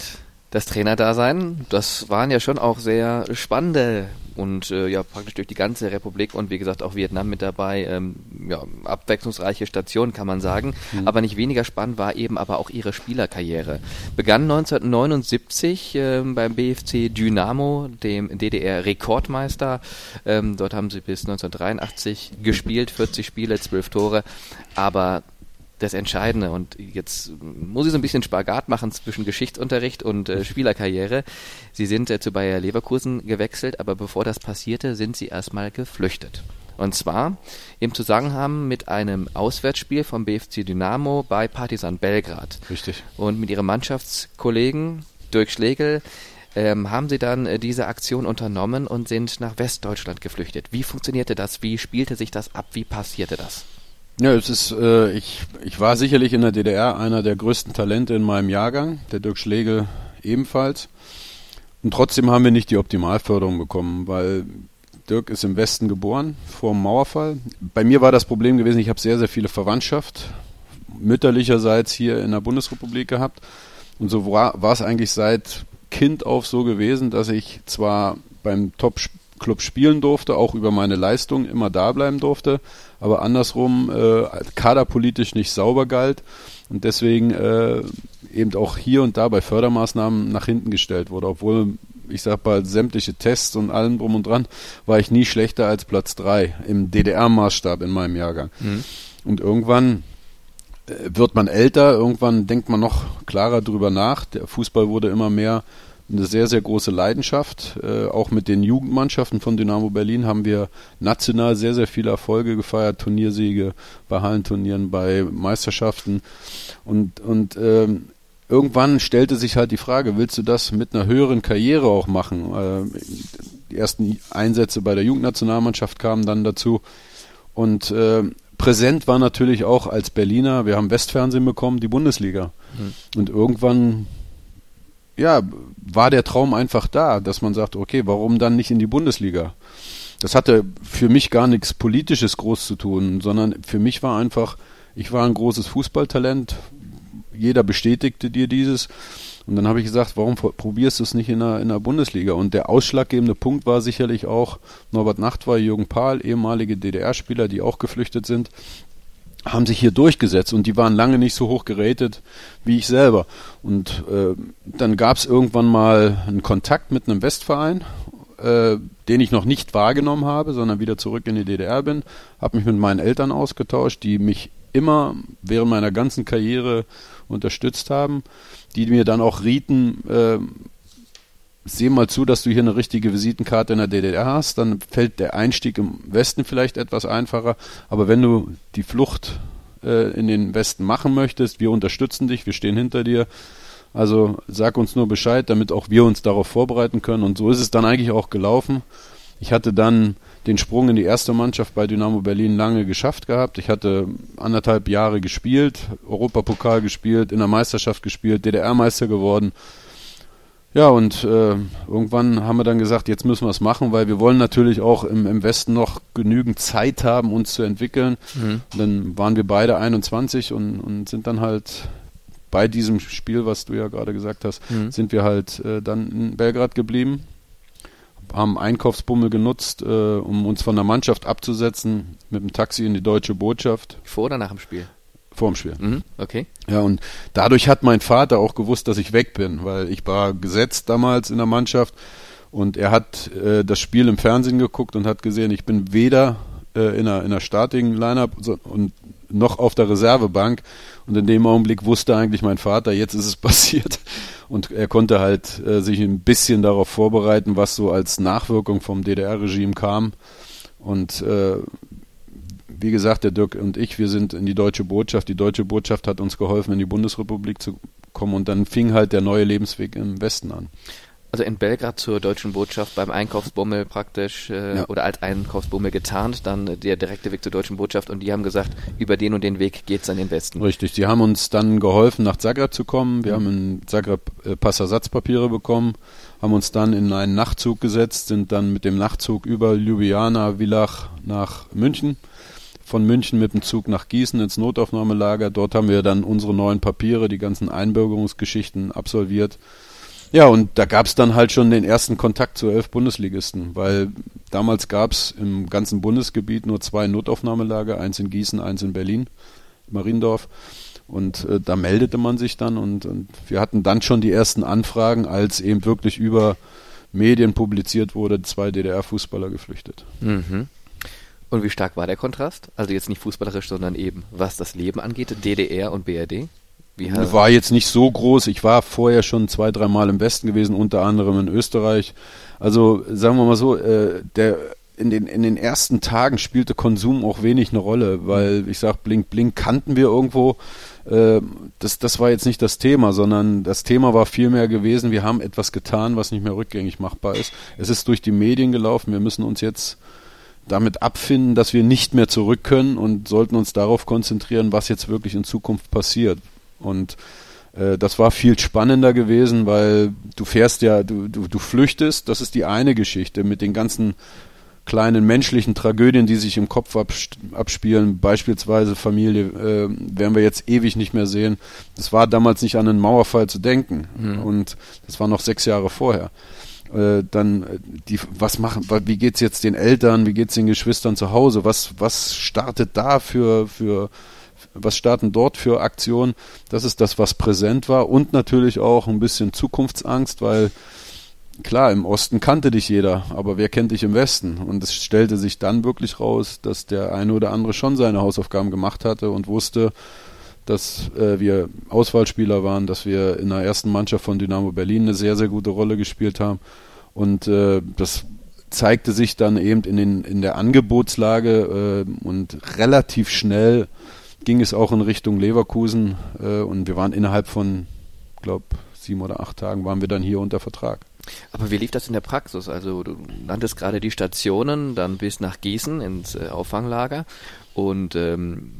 das Trainerdasein. Das waren ja schon auch sehr spannende und äh, ja praktisch durch die ganze Republik und wie gesagt auch Vietnam mit dabei. Ähm, ja, abwechslungsreiche Station kann man sagen. Mhm. Aber nicht weniger spannend war eben aber auch ihre Spielerkarriere. Begann 1979 äh, beim BFC Dynamo, dem DDR-Rekordmeister. Ähm, dort haben sie bis 1983 gespielt, 40 Spiele, 12 Tore. Aber das Entscheidende. Und jetzt muss ich so ein bisschen Spagat machen zwischen Geschichtsunterricht und äh, Spielerkarriere. Sie sind äh, zu Bayer Leverkusen gewechselt, aber bevor das passierte, sind sie erstmal geflüchtet. Und zwar im Zusammenhang mit einem Auswärtsspiel vom BFC Dynamo bei Partizan Belgrad. Richtig. Und mit ihrem Mannschaftskollegen Dirk Schlegel ähm, haben sie dann äh, diese Aktion unternommen und sind nach Westdeutschland geflüchtet. Wie funktionierte das? Wie spielte sich das ab? Wie passierte das? Ja, es ist, äh, ich, ich war sicherlich in der DDR einer der größten Talente in meinem Jahrgang, der Dirk Schlegel ebenfalls. Und trotzdem haben wir nicht die Optimalförderung bekommen, weil Dirk ist im Westen geboren, vor dem Mauerfall. Bei mir war das Problem gewesen, ich habe sehr, sehr viele Verwandtschaft mütterlicherseits hier in der Bundesrepublik gehabt. Und so war, es eigentlich seit Kind auf so gewesen, dass ich zwar beim Top-Club spielen durfte, auch über meine Leistung immer da bleiben durfte, aber andersrum äh, kaderpolitisch nicht sauber galt und deswegen äh, eben auch hier und da bei Fördermaßnahmen nach hinten gestellt wurde, obwohl ich sag mal, sämtliche Tests und allem drum und dran, war ich nie schlechter als Platz drei im DDR-Maßstab in meinem Jahrgang. Mhm. Und irgendwann äh, wird man älter, irgendwann denkt man noch klarer drüber nach. Der Fußball wurde immer mehr eine sehr, sehr große Leidenschaft. Äh, auch mit den Jugendmannschaften von Dynamo Berlin haben wir national sehr, sehr viele Erfolge gefeiert, Turniersiege bei Hallenturnieren, bei Meisterschaften. Und, und ähm, irgendwann stellte sich halt die Frage, willst du das mit einer höheren Karriere auch machen? Äh, die ersten Einsätze bei der Jugendnationalmannschaft kamen dann dazu. Und äh, präsent war natürlich auch als Berliner, wir haben Westfernsehen bekommen, die Bundesliga. Mhm. Und irgendwann ja, war der Traum einfach da, dass man sagt, okay, warum dann nicht in die Bundesliga? Das hatte für mich gar nichts Politisches groß zu tun, sondern für mich war einfach, ich war ein großes Fußballtalent, jeder bestätigte dir dieses. Und dann habe ich gesagt, warum probierst du es nicht in der, in der Bundesliga? Und der ausschlaggebende Punkt war sicherlich auch Norbert Nachtwey, Jürgen Pahl, ehemalige DDR-Spieler, die auch geflüchtet sind, haben sich hier durchgesetzt und die waren lange nicht so hoch geratet wie ich selber. Und äh, dann gab es irgendwann mal einen Kontakt mit einem Westverein, äh, den ich noch nicht wahrgenommen habe, sondern wieder zurück in die DDR bin, habe mich mit meinen Eltern ausgetauscht, die mich immer während meiner ganzen Karriere unterstützt haben, die mir dann auch rieten, äh, seh mal zu, dass du hier eine richtige Visitenkarte in der DDR hast, dann fällt der Einstieg im Westen vielleicht etwas einfacher, aber wenn du die Flucht äh, in den Westen machen möchtest, wir unterstützen dich, wir stehen hinter dir, also sag uns nur Bescheid, damit auch wir uns darauf vorbereiten können und so ist es dann eigentlich auch gelaufen. Ich hatte dann den Sprung in die erste Mannschaft bei Dynamo Berlin lange geschafft gehabt. Ich hatte anderthalb Jahre gespielt, Europapokal gespielt, in der Meisterschaft gespielt, DDR-Meister geworden. Ja, und äh, irgendwann haben wir dann gesagt, jetzt müssen wir es machen, weil wir wollen natürlich auch im, im Westen noch genügend Zeit haben, uns zu entwickeln. Mhm. dann waren wir beide 21 und, und sind dann halt bei diesem Spiel, was du ja gerade gesagt hast, mhm. sind wir halt äh, dann in Belgrad geblieben haben Einkaufsbummel genutzt, äh, um uns von der Mannschaft abzusetzen, mit dem Taxi in die deutsche Botschaft. Vor oder nach dem Spiel? Vor dem Spiel. Mhm, okay. Ja, und dadurch hat mein Vater auch gewusst, dass ich weg bin, weil ich war gesetzt damals in der Mannschaft und er hat äh, das Spiel im Fernsehen geguckt und hat gesehen, ich bin weder äh, in einer, in einer Starting Lineup und noch auf der Reservebank. Und in dem Augenblick wusste eigentlich mein Vater, jetzt ist es [LAUGHS] passiert. Und er konnte halt äh, sich ein bisschen darauf vorbereiten, was so als Nachwirkung vom DDR-Regime kam. Und äh, wie gesagt, der Dirk und ich, wir sind in die deutsche Botschaft. Die deutsche Botschaft hat uns geholfen, in die Bundesrepublik zu kommen. Und dann fing halt der neue Lebensweg im Westen an also in Belgrad zur deutschen Botschaft beim Einkaufsbummel praktisch äh, ja. oder als Einkaufsbummel getarnt, dann der direkte Weg zur deutschen Botschaft und die haben gesagt, über den und den Weg geht's an den Westen. Richtig, die haben uns dann geholfen, nach Zagreb zu kommen. Wir mhm. haben in Zagreb äh, Passersatzpapiere bekommen, haben uns dann in einen Nachtzug gesetzt, sind dann mit dem Nachtzug über Ljubljana, Villach nach München von München mit dem Zug nach Gießen ins Notaufnahmelager. Dort haben wir dann unsere neuen Papiere, die ganzen Einbürgerungsgeschichten absolviert ja, und da gab es dann halt schon den ersten Kontakt zu elf Bundesligisten, weil damals gab es im ganzen Bundesgebiet nur zwei Notaufnahmelager, eins in Gießen, eins in Berlin, Mariendorf. Und äh, da meldete man sich dann und, und wir hatten dann schon die ersten Anfragen, als eben wirklich über Medien publiziert wurde, zwei DDR-Fußballer geflüchtet. Mhm. Und wie stark war der Kontrast? Also jetzt nicht fußballerisch, sondern eben was das Leben angeht, DDR und BRD? Wie war jetzt nicht so groß. Ich war vorher schon zwei, dreimal im Westen gewesen, unter anderem in Österreich. Also sagen wir mal so, äh, der in den, in den ersten Tagen spielte Konsum auch wenig eine Rolle, weil ich sag, Blink Blink kannten wir irgendwo. Äh, das, das war jetzt nicht das Thema, sondern das Thema war vielmehr gewesen, wir haben etwas getan, was nicht mehr rückgängig machbar ist. Es ist durch die Medien gelaufen, wir müssen uns jetzt damit abfinden, dass wir nicht mehr zurück können und sollten uns darauf konzentrieren, was jetzt wirklich in Zukunft passiert. Und äh, das war viel spannender gewesen, weil du fährst ja, du, du, du flüchtest, das ist die eine Geschichte mit den ganzen kleinen menschlichen Tragödien, die sich im Kopf abspielen, beispielsweise Familie, äh, werden wir jetzt ewig nicht mehr sehen. Es war damals nicht an einen Mauerfall zu denken mhm. und das war noch sechs Jahre vorher. Äh, dann äh, die, was machen, wie geht's jetzt den Eltern, wie geht's den Geschwistern zu Hause, was, was startet da für, für, was starten dort für Aktionen? Das ist das, was präsent war und natürlich auch ein bisschen Zukunftsangst, weil klar, im Osten kannte dich jeder, aber wer kennt dich im Westen? Und es stellte sich dann wirklich raus, dass der eine oder andere schon seine Hausaufgaben gemacht hatte und wusste, dass äh, wir Auswahlspieler waren, dass wir in der ersten Mannschaft von Dynamo Berlin eine sehr, sehr gute Rolle gespielt haben. Und äh, das zeigte sich dann eben in, den, in der Angebotslage äh, und relativ schnell ging es auch in Richtung Leverkusen äh, und wir waren innerhalb von, glaube sieben oder acht Tagen waren wir dann hier unter Vertrag. Aber wie lief das in der Praxis? Also du nanntest gerade die Stationen, dann bis nach Gießen ins äh, Auffanglager und ähm,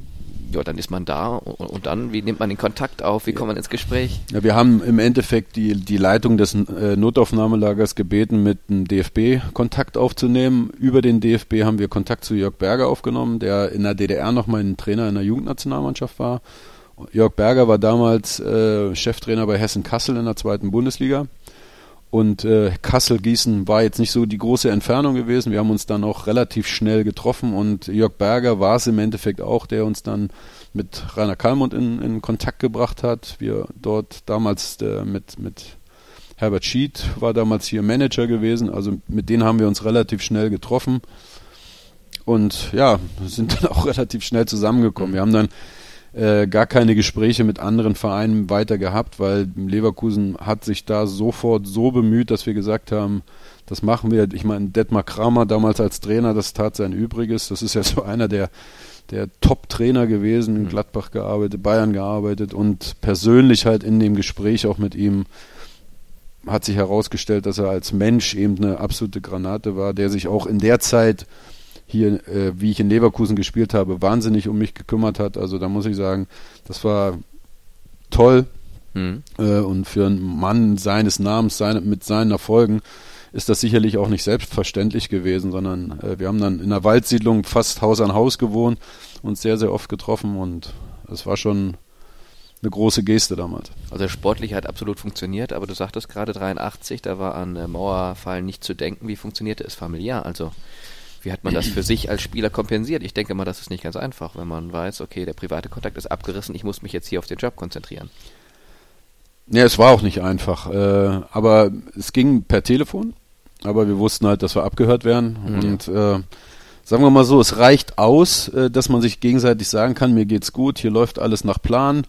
ja, dann ist man da und, und, dann, wie nimmt man den Kontakt auf, wie kommt man ins Gespräch? Ja, wir haben im Endeffekt die, die Leitung des äh, Notaufnahmelagers gebeten, mit dem DFB Kontakt aufzunehmen. Über den DFB haben wir Kontakt zu Jörg Berger aufgenommen, der in der DDR noch mal ein Trainer in der Jugendnationalmannschaft war. Jörg Berger war damals äh, Cheftrainer bei Hessen Kassel in der zweiten Bundesliga. Und äh, Kassel-Gießen war jetzt nicht so die große Entfernung gewesen. Wir haben uns dann auch relativ schnell getroffen und Jörg Berger war es im Endeffekt auch, der uns dann mit Rainer Kalmund in, in Kontakt gebracht hat. Wir dort damals äh, mit, mit Herbert Schied war damals hier Manager gewesen. Also mit denen haben wir uns relativ schnell getroffen und ja, sind [LAUGHS] dann auch relativ schnell zusammengekommen. Wir haben dann äh, gar keine Gespräche mit anderen Vereinen weiter gehabt, weil Leverkusen hat sich da sofort so bemüht, dass wir gesagt haben, das machen wir. Ich meine, Detmar Kramer damals als Trainer, das tat sein Übriges. Das ist ja so einer der, der Top-Trainer gewesen, in mhm. Gladbach gearbeitet, Bayern gearbeitet und persönlich halt in dem Gespräch auch mit ihm hat sich herausgestellt, dass er als Mensch eben eine absolute Granate war, der sich auch in der Zeit hier, äh, wie ich in Leverkusen gespielt habe, wahnsinnig um mich gekümmert hat. Also da muss ich sagen, das war toll. Mhm. Äh, und für einen Mann seines Namens, seine, mit seinen Erfolgen, ist das sicherlich auch nicht selbstverständlich gewesen, sondern äh, wir haben dann in der Waldsiedlung fast Haus an Haus gewohnt, uns sehr, sehr oft getroffen und es war schon eine große Geste damals. Also sportlich hat absolut funktioniert, aber du sagtest gerade 83, da war an äh, Mauerfall nicht zu denken. Wie funktionierte es familiär? Also wie hat man das für sich als Spieler kompensiert? Ich denke mal, das ist nicht ganz einfach, wenn man weiß, okay, der private Kontakt ist abgerissen, ich muss mich jetzt hier auf den Job konzentrieren. Ja, es war auch nicht einfach. Äh, aber es ging per Telefon, aber wir wussten halt, dass wir abgehört werden. Mhm. Und äh, sagen wir mal so, es reicht aus, äh, dass man sich gegenseitig sagen kann, mir geht's gut, hier läuft alles nach Plan.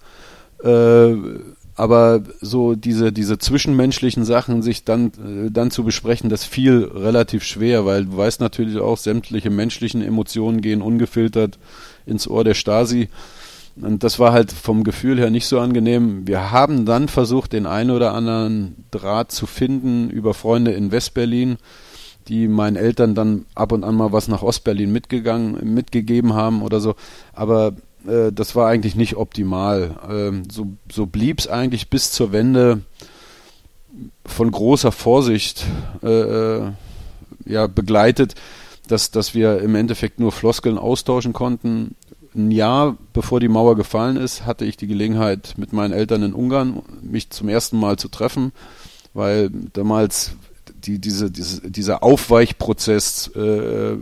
Aber so diese, diese zwischenmenschlichen Sachen sich dann, äh, dann zu besprechen, das fiel relativ schwer, weil du weißt natürlich auch, sämtliche menschlichen Emotionen gehen ungefiltert ins Ohr der Stasi. Und das war halt vom Gefühl her nicht so angenehm. Wir haben dann versucht, den einen oder anderen Draht zu finden über Freunde in Westberlin, die meinen Eltern dann ab und an mal was nach Ostberlin mitgegangen, mitgegeben haben oder so. Aber äh, das war eigentlich nicht optimal. Ähm, so so blieb es eigentlich bis zur Wende von großer Vorsicht äh, äh, ja, begleitet, dass, dass wir im Endeffekt nur Floskeln austauschen konnten. Ein Jahr bevor die Mauer gefallen ist, hatte ich die Gelegenheit, mit meinen Eltern in Ungarn mich zum ersten Mal zu treffen, weil damals die, diese, diese, dieser Aufweichprozess äh,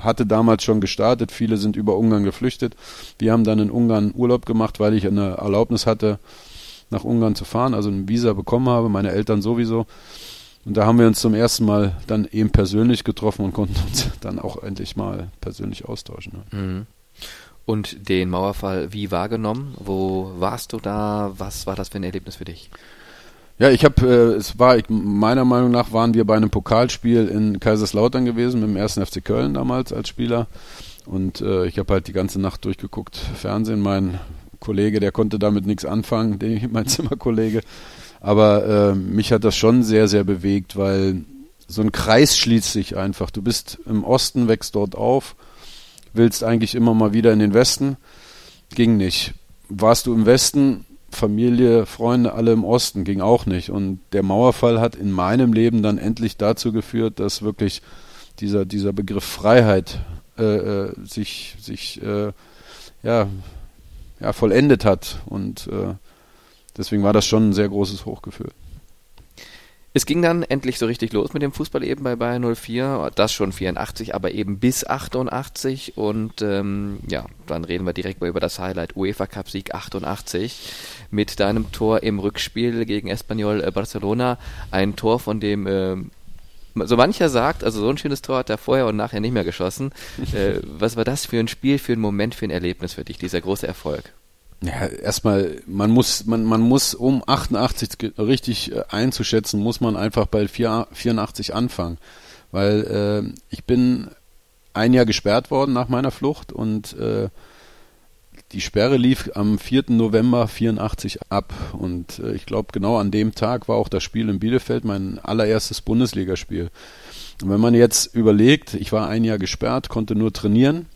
hatte damals schon gestartet. Viele sind über Ungarn geflüchtet. Wir haben dann in Ungarn Urlaub gemacht, weil ich eine Erlaubnis hatte, nach Ungarn zu fahren, also ein Visa bekommen habe, meine Eltern sowieso. Und da haben wir uns zum ersten Mal dann eben persönlich getroffen und konnten uns [LAUGHS] dann auch endlich mal persönlich austauschen. Mhm. Und den Mauerfall wie wahrgenommen? Wo warst du da? Was war das für ein Erlebnis für dich? Ja, ich habe, äh, es war, ich, meiner Meinung nach waren wir bei einem Pokalspiel in Kaiserslautern gewesen mit dem ersten FC Köln damals als Spieler. Und äh, ich habe halt die ganze Nacht durchgeguckt, Fernsehen. Mein Kollege, der konnte damit nichts anfangen, [LAUGHS] den, mein Zimmerkollege. Aber äh, mich hat das schon sehr, sehr bewegt, weil so ein Kreis schließt sich einfach. Du bist im Osten, wächst dort auf, willst eigentlich immer mal wieder in den Westen. Ging nicht. Warst du im Westen, Familie, Freunde, alle im Osten, ging auch nicht. Und der Mauerfall hat in meinem Leben dann endlich dazu geführt, dass wirklich dieser, dieser Begriff Freiheit äh, äh, sich, sich äh, ja, ja, vollendet hat. Und äh, deswegen war das schon ein sehr großes Hochgefühl. Es ging dann endlich so richtig los mit dem Fußball eben bei Bayern 04, das schon 84, aber eben bis 88 und ähm, ja, dann reden wir direkt mal über das Highlight UEFA Cup Sieg 88 mit deinem Tor im Rückspiel gegen Espanyol äh, Barcelona, ein Tor von dem äh, so mancher sagt, also so ein schönes Tor hat er vorher und nachher nicht mehr geschossen. äh, was war das für ein Spiel, für ein Moment, für ein Erlebnis für dich, dieser große Erfolg? Ja, erstmal, man muss, man, man muss, um 88 richtig äh, einzuschätzen, muss man einfach bei 84 anfangen. Weil äh, ich bin ein Jahr gesperrt worden nach meiner Flucht und äh, die Sperre lief am 4. November 84 ab und äh, ich glaube genau an dem Tag war auch das Spiel in Bielefeld mein allererstes Bundesligaspiel. Und wenn man jetzt überlegt, ich war ein Jahr gesperrt, konnte nur trainieren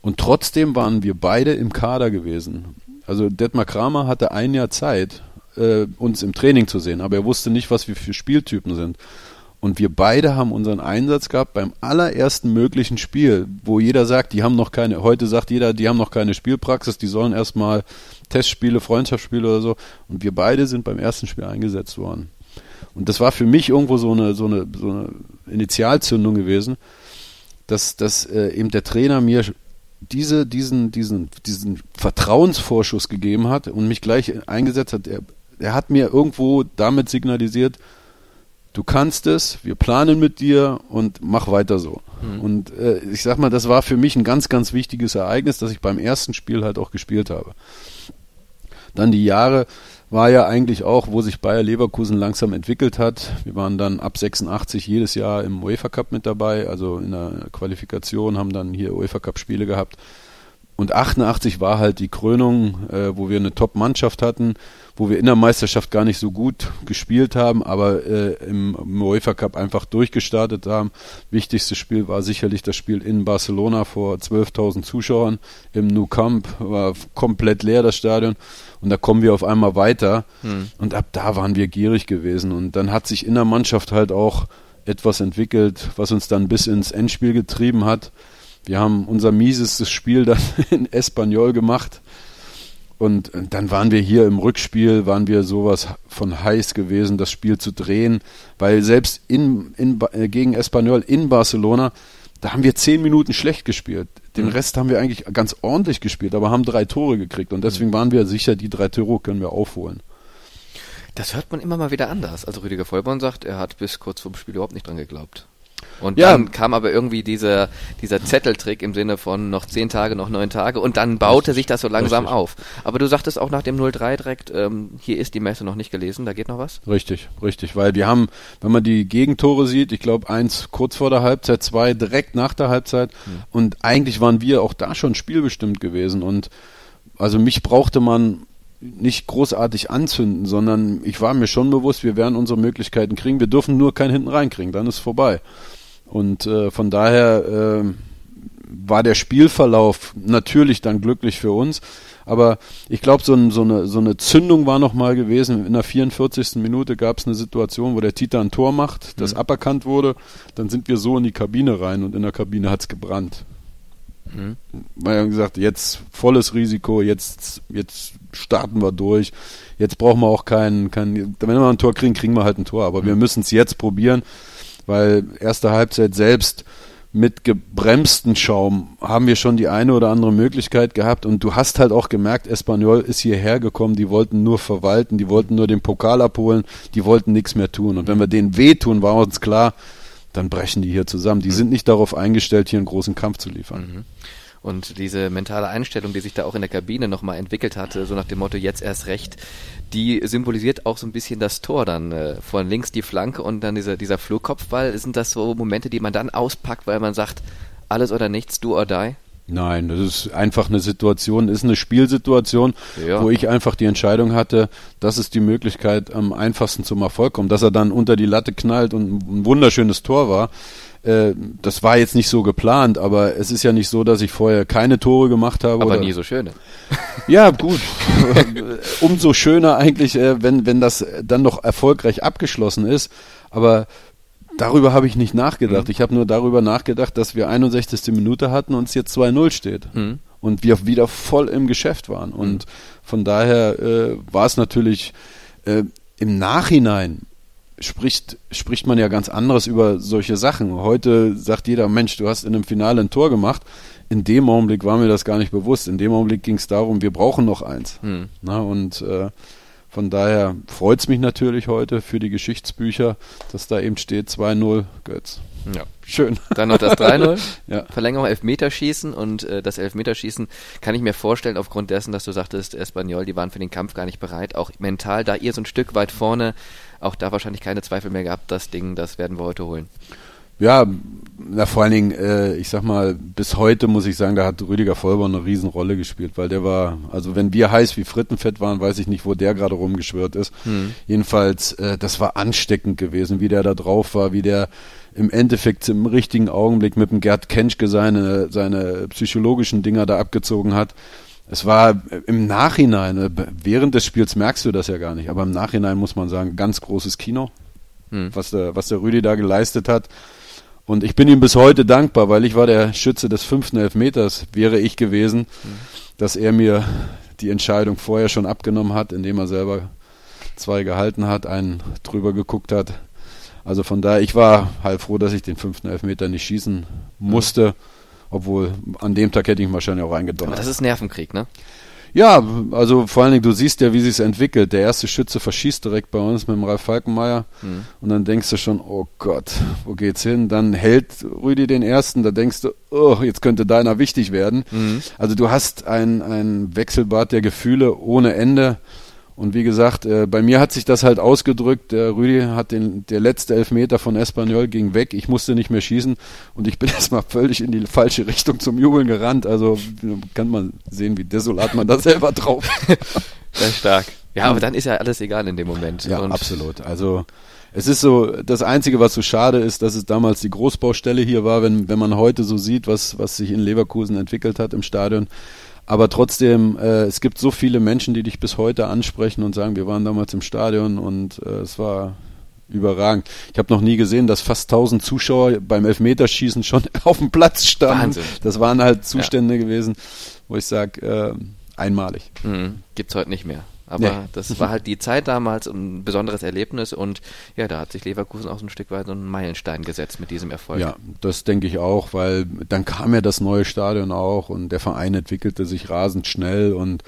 und trotzdem waren wir beide im Kader gewesen. Also Detmar Kramer hatte ein Jahr Zeit, äh, uns im Training zu sehen, aber er wusste nicht, was wir für Spieltypen sind. Und wir beide haben unseren Einsatz gehabt beim allerersten möglichen Spiel, wo jeder sagt, die haben noch keine, heute sagt jeder, die haben noch keine Spielpraxis, die sollen erstmal Testspiele, Freundschaftsspiele oder so. Und wir beide sind beim ersten Spiel eingesetzt worden. Und das war für mich irgendwo so eine, so eine, so eine Initialzündung gewesen, dass, dass äh, eben der Trainer mir diese, diesen, diesen, diesen Vertrauensvorschuss gegeben hat und mich gleich eingesetzt hat. Er, er hat mir irgendwo damit signalisiert, du kannst es, wir planen mit dir und mach weiter so. Mhm. Und äh, ich sag mal, das war für mich ein ganz, ganz wichtiges Ereignis, dass ich beim ersten Spiel halt auch gespielt habe. Dann die Jahre war ja eigentlich auch, wo sich Bayer Leverkusen langsam entwickelt hat. Wir waren dann ab 86 jedes Jahr im UEFA Cup mit dabei, also in der Qualifikation, haben dann hier UEFA Cup Spiele gehabt. Und 88 war halt die Krönung, äh, wo wir eine Top-Mannschaft hatten, wo wir in der Meisterschaft gar nicht so gut gespielt haben, aber äh, im, im UEFA Cup einfach durchgestartet haben. Wichtigstes Spiel war sicherlich das Spiel in Barcelona vor 12.000 Zuschauern im Nou Camp, war komplett leer das Stadion und da kommen wir auf einmal weiter hm. und ab da waren wir gierig gewesen und dann hat sich in der Mannschaft halt auch etwas entwickelt, was uns dann bis ins Endspiel getrieben hat wir haben unser miesestes Spiel dann [LAUGHS] in Espanyol gemacht. Und dann waren wir hier im Rückspiel, waren wir sowas von heiß gewesen, das Spiel zu drehen, weil selbst in, in, äh, gegen Espanyol in Barcelona, da haben wir zehn Minuten schlecht gespielt. Den mhm. Rest haben wir eigentlich ganz ordentlich gespielt, aber haben drei Tore gekriegt. Und deswegen mhm. waren wir sicher, die drei Tore können wir aufholen. Das hört man immer mal wieder anders. Also Rüdiger Vollborn sagt, er hat bis kurz vor dem Spiel überhaupt nicht dran geglaubt. Und ja. dann kam aber irgendwie dieser, dieser Zetteltrick im Sinne von noch zehn Tage, noch neun Tage und dann baute Richtig. sich das so langsam Richtig. auf. Aber du sagtest auch nach dem 03 direkt, ähm, hier ist die Messe noch nicht gelesen, da geht noch was? Richtig, richtig, weil wir haben, wenn man die Gegentore sieht, ich glaube eins kurz vor der Halbzeit, zwei direkt nach der Halbzeit hm. und eigentlich waren wir auch da schon spielbestimmt gewesen und also mich brauchte man nicht großartig anzünden, sondern ich war mir schon bewusst, wir werden unsere Möglichkeiten kriegen. Wir dürfen nur keinen hinten reinkriegen, dann ist vorbei. Und äh, von daher äh, war der Spielverlauf natürlich dann glücklich für uns. Aber ich glaube, so, ein, so, eine, so eine Zündung war noch mal gewesen. In der 44. Minute gab es eine Situation, wo der Tita ein Tor macht, das mhm. aberkannt wurde. Dann sind wir so in die Kabine rein und in der Kabine hat's gebrannt. Mhm. Wir haben gesagt, jetzt volles Risiko, jetzt, jetzt starten wir durch. Jetzt brauchen wir auch keinen, kein, wenn wir ein Tor kriegen, kriegen wir halt ein Tor. Aber mhm. wir müssen es jetzt probieren weil erste Halbzeit selbst mit gebremsten Schaum haben wir schon die eine oder andere Möglichkeit gehabt und du hast halt auch gemerkt, Espanyol ist hierher gekommen, die wollten nur verwalten, die wollten nur den Pokal abholen, die wollten nichts mehr tun und wenn wir denen wehtun, war uns klar, dann brechen die hier zusammen. Die sind nicht darauf eingestellt, hier einen großen Kampf zu liefern. Mhm. Und diese mentale Einstellung, die sich da auch in der Kabine nochmal entwickelt hatte, so nach dem Motto, jetzt erst recht, die symbolisiert auch so ein bisschen das Tor dann. Äh, von links die Flanke und dann dieser, dieser Flugkopfball. Sind das so Momente, die man dann auspackt, weil man sagt, alles oder nichts, do or die? Nein, das ist einfach eine Situation, ist eine Spielsituation, ja. wo ich einfach die Entscheidung hatte, das ist die Möglichkeit, am einfachsten zum Erfolg kommen. Dass er dann unter die Latte knallt und ein wunderschönes Tor war, äh, das war jetzt nicht so geplant, aber es ist ja nicht so, dass ich vorher keine Tore gemacht habe. Aber oder, nie so schöne. [LAUGHS] Ja, gut. [LAUGHS] Umso schöner eigentlich, äh, wenn, wenn das dann noch erfolgreich abgeschlossen ist. Aber darüber habe ich nicht nachgedacht. Mhm. Ich habe nur darüber nachgedacht, dass wir 61. Minute hatten und es jetzt 2-0 steht. Mhm. Und wir wieder voll im Geschäft waren. Mhm. Und von daher äh, war es natürlich äh, im Nachhinein spricht, spricht man ja ganz anderes über solche Sachen. Heute sagt jeder, Mensch, du hast in einem Finale ein Tor gemacht. In dem Augenblick war mir das gar nicht bewusst. In dem Augenblick ging es darum, wir brauchen noch eins. Mhm. Na, und äh, von daher freut es mich natürlich heute für die Geschichtsbücher, dass da eben steht 2-0 Götz. Ja. Schön. Dann noch das 3-0. [LAUGHS] ja. Verlängerung Elfmeterschießen und äh, das Elfmeterschießen kann ich mir vorstellen, aufgrund dessen, dass du sagtest, Espanyol, die waren für den Kampf gar nicht bereit, auch mental, da ihr so ein Stück weit vorne, auch da wahrscheinlich keine Zweifel mehr gehabt, das Ding, das werden wir heute holen. Ja, na, vor allen Dingen, äh, ich sag mal, bis heute muss ich sagen, da hat Rüdiger Vollborn eine Riesenrolle gespielt, weil der war, also wenn wir heiß wie Frittenfett waren, weiß ich nicht, wo der gerade rumgeschwört ist. Hm. Jedenfalls, äh, das war ansteckend gewesen, wie der da drauf war, wie der im Endeffekt im richtigen Augenblick mit dem Gerd Kenschke seine, seine psychologischen Dinger da abgezogen hat. Es war im Nachhinein, äh, während des Spiels merkst du das ja gar nicht, aber im Nachhinein muss man sagen, ganz großes Kino, hm. was, der, was der Rüdi da geleistet hat. Und ich bin ihm bis heute dankbar, weil ich war der Schütze des fünften Elfmeters, wäre ich gewesen, mhm. dass er mir die Entscheidung vorher schon abgenommen hat, indem er selber zwei gehalten hat, einen drüber geguckt hat. Also von daher, ich war halb froh, dass ich den fünften Elfmeter nicht schießen musste, mhm. Obwohl an dem Tag hätte ich ihn wahrscheinlich auch eingedonnert. Aber das ist Nervenkrieg, ne? Ja, also vor allen Dingen, du siehst ja, wie sich entwickelt. Der erste Schütze verschießt direkt bei uns mit dem Ralf Falkenmeier mhm. und dann denkst du schon, oh Gott, wo geht's hin? Dann hält Rüdi den ersten, da denkst du, oh, jetzt könnte deiner wichtig werden. Mhm. Also du hast ein, ein Wechselbad der Gefühle ohne Ende und wie gesagt, äh, bei mir hat sich das halt ausgedrückt. Der Rüdi hat den, der letzte Elfmeter von Espanyol ging weg. Ich musste nicht mehr schießen und ich bin [LAUGHS] erstmal völlig in die falsche Richtung zum Jubeln gerannt. Also kann man sehen, wie desolat man da selber drauf. [LAUGHS] Sehr stark. Ja, aber dann ist ja alles egal in dem Moment. Ja, und absolut. Also es ist so, das Einzige, was so schade ist, dass es damals die Großbaustelle hier war, wenn, wenn man heute so sieht, was, was sich in Leverkusen entwickelt hat im Stadion aber trotzdem, äh, es gibt so viele Menschen, die dich bis heute ansprechen und sagen, wir waren damals im Stadion und äh, es war überragend. Ich habe noch nie gesehen, dass fast 1000 Zuschauer beim Elfmeterschießen schon [LAUGHS] auf dem Platz standen. Wahnsinn. Das waren halt Zustände ja. gewesen, wo ich sage, äh, einmalig. Mhm. Gibt's heute nicht mehr. Aber nee. das war halt die Zeit damals ein besonderes Erlebnis und ja, da hat sich Leverkusen auch so ein Stück weit so einen Meilenstein gesetzt mit diesem Erfolg. Ja, das denke ich auch, weil dann kam ja das neue Stadion auch und der Verein entwickelte sich rasend schnell und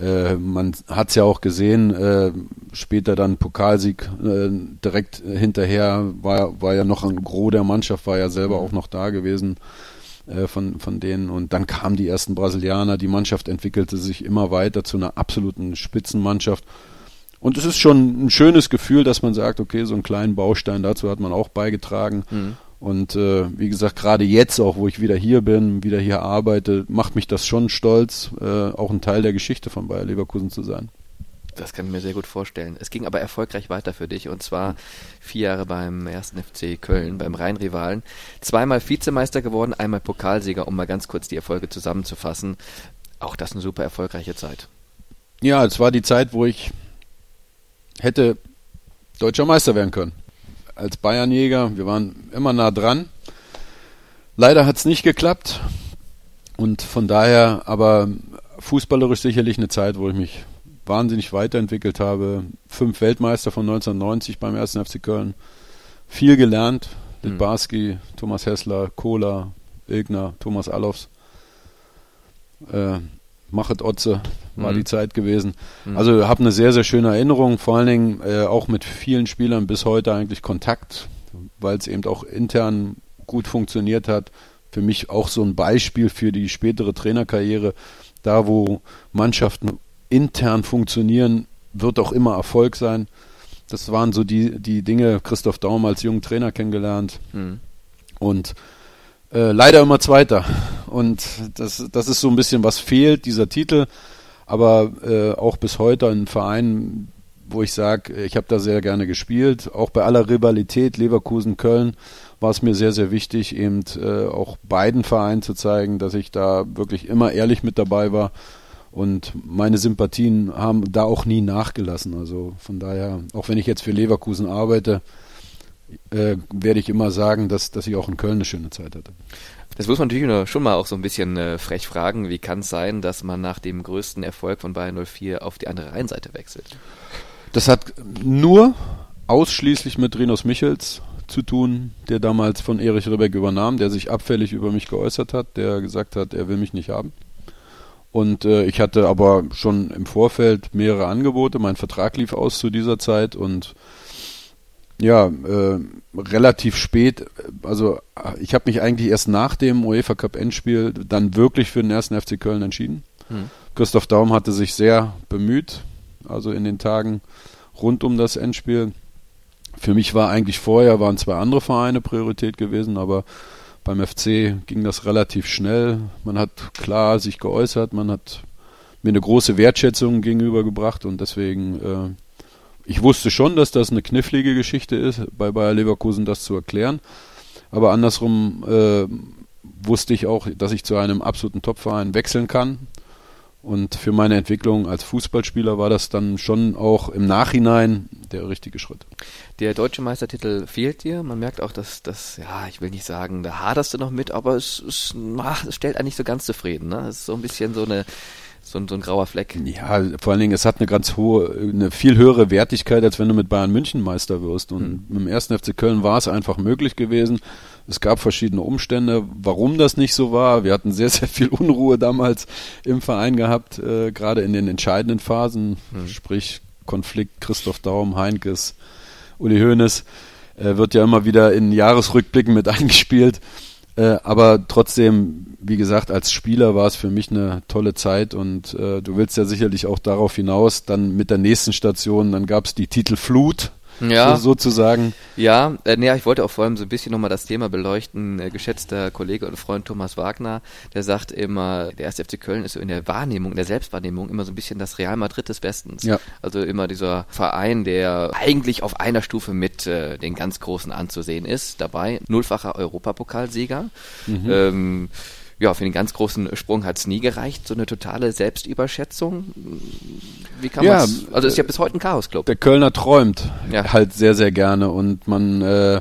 äh, man hat es ja auch gesehen, äh, später dann Pokalsieg äh, direkt hinterher war, war ja noch ein Gros der Mannschaft, war ja selber auch noch da gewesen äh, von, von denen. Und dann kamen die ersten Brasilianer, die Mannschaft entwickelte sich immer weiter zu einer absoluten Spitzenmannschaft. Und es ist schon ein schönes Gefühl, dass man sagt, okay, so einen kleinen Baustein dazu hat man auch beigetragen. Mhm. Und äh, wie gesagt, gerade jetzt auch, wo ich wieder hier bin, wieder hier arbeite, macht mich das schon stolz, äh, auch ein Teil der Geschichte von Bayer Leverkusen zu sein. Das kann ich mir sehr gut vorstellen. Es ging aber erfolgreich weiter für dich und zwar vier Jahre beim ersten FC Köln, beim Rheinrivalen. Zweimal Vizemeister geworden, einmal Pokalsieger, um mal ganz kurz die Erfolge zusammenzufassen. Auch das eine super erfolgreiche Zeit. Ja, es war die Zeit, wo ich hätte deutscher Meister werden können. Als Bayernjäger, wir waren immer nah dran. Leider hat es nicht geklappt. Und von daher aber fußballerisch sicherlich eine Zeit, wo ich mich wahnsinnig weiterentwickelt habe. Fünf Weltmeister von 1990 beim ersten FC Köln. Viel gelernt. Litbarski, mhm. Thomas Hessler, Kohler, Ilgner, Thomas Allofs. Äh, Machet Otze war mhm. die Zeit gewesen. Mhm. Also habe eine sehr, sehr schöne Erinnerung, vor allen Dingen äh, auch mit vielen Spielern bis heute eigentlich Kontakt, weil es eben auch intern gut funktioniert hat. Für mich auch so ein Beispiel für die spätere Trainerkarriere, da wo Mannschaften intern funktionieren, wird auch immer Erfolg sein. Das waren so die, die Dinge, Christoph Daum als jungen Trainer kennengelernt. Mhm. Und äh, leider immer Zweiter. Und das, das ist so ein bisschen, was fehlt, dieser Titel. Aber äh, auch bis heute ein Verein, wo ich sage, ich habe da sehr gerne gespielt. Auch bei aller Rivalität Leverkusen-Köln war es mir sehr, sehr wichtig, eben äh, auch beiden Vereinen zu zeigen, dass ich da wirklich immer ehrlich mit dabei war und meine Sympathien haben da auch nie nachgelassen. Also von daher, auch wenn ich jetzt für Leverkusen arbeite, äh, werde ich immer sagen, dass, dass ich auch in Köln eine schöne Zeit hatte. Das muss man natürlich schon mal auch so ein bisschen äh, frech fragen. Wie kann es sein, dass man nach dem größten Erfolg von Bayern 04 auf die andere Rheinseite wechselt? Das hat nur ausschließlich mit Rinos Michels zu tun, der damals von Erich Ribbeck übernahm, der sich abfällig über mich geäußert hat, der gesagt hat, er will mich nicht haben. Und äh, ich hatte aber schon im Vorfeld mehrere Angebote. Mein Vertrag lief aus zu dieser Zeit und ja, äh, relativ spät, also ich habe mich eigentlich erst nach dem UEFA Cup Endspiel dann wirklich für den ersten FC Köln entschieden. Mhm. Christoph Daum hatte sich sehr bemüht, also in den Tagen rund um das Endspiel. Für mich war eigentlich vorher, waren zwei andere Vereine Priorität gewesen, aber beim FC ging das relativ schnell. Man hat klar sich geäußert, man hat mir eine große Wertschätzung gegenübergebracht und deswegen äh, ich wusste schon, dass das eine knifflige Geschichte ist, bei Bayer Leverkusen das zu erklären. Aber andersrum äh, wusste ich auch, dass ich zu einem absoluten Topverein wechseln kann. Und für meine Entwicklung als Fußballspieler war das dann schon auch im Nachhinein der richtige Schritt. Der deutsche Meistertitel fehlt dir. Man merkt auch, dass das, ja, ich will nicht sagen, da haderst du noch mit, aber es, es, ach, es stellt eigentlich so ganz zufrieden. Ne? Es ist so ein bisschen so eine so ein, so ein grauer Fleck. Ja, vor allen Dingen, es hat eine ganz hohe, eine viel höhere Wertigkeit, als wenn du mit Bayern München Meister wirst. Und mit dem ersten FC Köln war es einfach möglich gewesen. Es gab verschiedene Umstände, warum das nicht so war. Wir hatten sehr, sehr viel Unruhe damals im Verein gehabt, äh, gerade in den entscheidenden Phasen, mhm. sprich Konflikt Christoph Daum, Heinkes, Uli Hoeneß, äh, wird ja immer wieder in Jahresrückblicken mit [LAUGHS] eingespielt. Äh, aber trotzdem, wie gesagt, als Spieler war es für mich eine tolle Zeit und äh, du willst ja sicherlich auch darauf hinaus, dann mit der nächsten Station, dann gab es die Titel Flut ja. so, sozusagen. Ja, äh, nee, ich wollte auch vor allem so ein bisschen nochmal das Thema beleuchten. Äh, geschätzter Kollege und Freund Thomas Wagner, der sagt immer, der erste FC Köln ist so in der Wahrnehmung, in der Selbstwahrnehmung immer so ein bisschen das Real Madrid des Westens. Ja. Also immer dieser Verein, der eigentlich auf einer Stufe mit äh, den ganz Großen anzusehen ist, dabei. Nullfacher Europapokalsieger. Mhm. Ähm, ja, für den ganz großen Sprung hat es nie gereicht, so eine totale Selbstüberschätzung. Wie kann ja, man Also ist ja bis heute ein Chaos-Club. Der Kölner träumt ja. halt sehr, sehr gerne und man äh,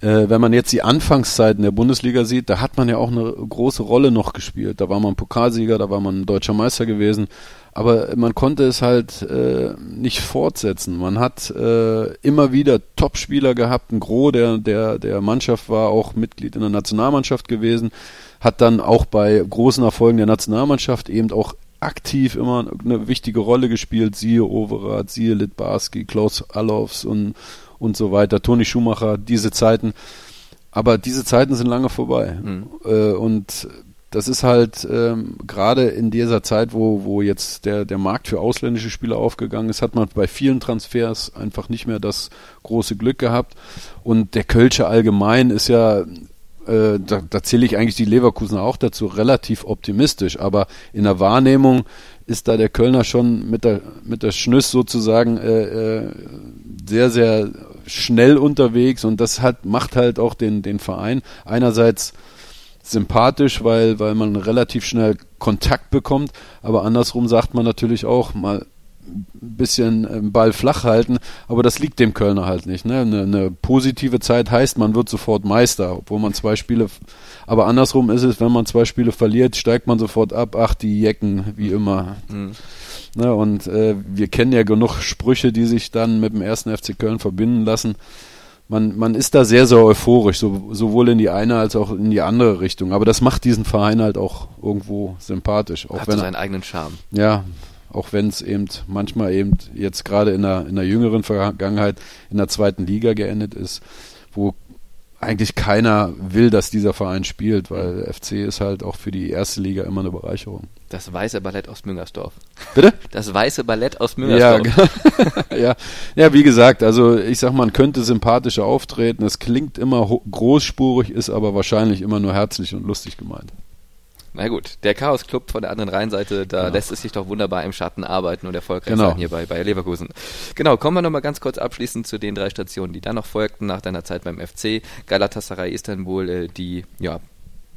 äh, wenn man jetzt die Anfangszeiten der Bundesliga sieht, da hat man ja auch eine große Rolle noch gespielt. Da war man Pokalsieger, da war man deutscher Meister gewesen, aber man konnte es halt äh, nicht fortsetzen. Man hat äh, immer wieder Topspieler gehabt. Ein Gros der, der, der Mannschaft war auch Mitglied in der Nationalmannschaft gewesen hat dann auch bei großen Erfolgen der Nationalmannschaft eben auch aktiv immer eine wichtige Rolle gespielt, siehe Overath, siehe Litbarski, Klaus Allofs und, und so weiter, Toni Schumacher, diese Zeiten. Aber diese Zeiten sind lange vorbei. Mhm. Äh, und das ist halt ähm, gerade in dieser Zeit, wo, wo jetzt der, der Markt für ausländische Spieler aufgegangen ist, hat man bei vielen Transfers einfach nicht mehr das große Glück gehabt. Und der Kölsche allgemein ist ja äh, da, da zähle ich eigentlich die Leverkusen auch dazu, relativ optimistisch. Aber in der Wahrnehmung ist da der Kölner schon mit der, mit der Schnüss sozusagen äh, äh, sehr, sehr schnell unterwegs und das hat, macht halt auch den, den Verein einerseits sympathisch, weil, weil man relativ schnell Kontakt bekommt, aber andersrum sagt man natürlich auch mal, bisschen äh, Ball flach halten, aber das liegt dem Kölner halt nicht. Ne? Eine, eine, positive Zeit heißt, man wird sofort Meister, obwohl man zwei Spiele, aber andersrum ist es, wenn man zwei Spiele verliert, steigt man sofort ab, ach, die Jecken, wie immer. Mhm. Ne? Und äh, wir kennen ja genug Sprüche, die sich dann mit dem ersten FC Köln verbinden lassen. Man, man ist da sehr, sehr euphorisch, so, sowohl in die eine als auch in die andere Richtung. Aber das macht diesen Verein halt auch irgendwo sympathisch. Auch Hat wenn seinen eigenen Charme. Ja, auch wenn es eben manchmal eben jetzt gerade in der, in der jüngeren Vergangenheit in der zweiten Liga geendet ist, wo eigentlich keiner will, dass dieser Verein spielt, weil FC ist halt auch für die erste Liga immer eine Bereicherung. Das weiße Ballett aus Müngersdorf. Bitte? Das weiße Ballett aus Müngersdorf. Ja, [LAUGHS] ja. ja, wie gesagt, also ich sag, man könnte sympathischer auftreten. Es klingt immer großspurig, ist aber wahrscheinlich immer nur herzlich und lustig gemeint. Na gut, der Chaos Club von der anderen Rheinseite, da genau. lässt es sich doch wunderbar im Schatten arbeiten und erfolgreich genau. sein hier bei Bayer Leverkusen. Genau, kommen wir nochmal ganz kurz abschließend zu den drei Stationen, die dann noch folgten nach deiner Zeit beim FC. Galatasaray Istanbul, äh, die ja,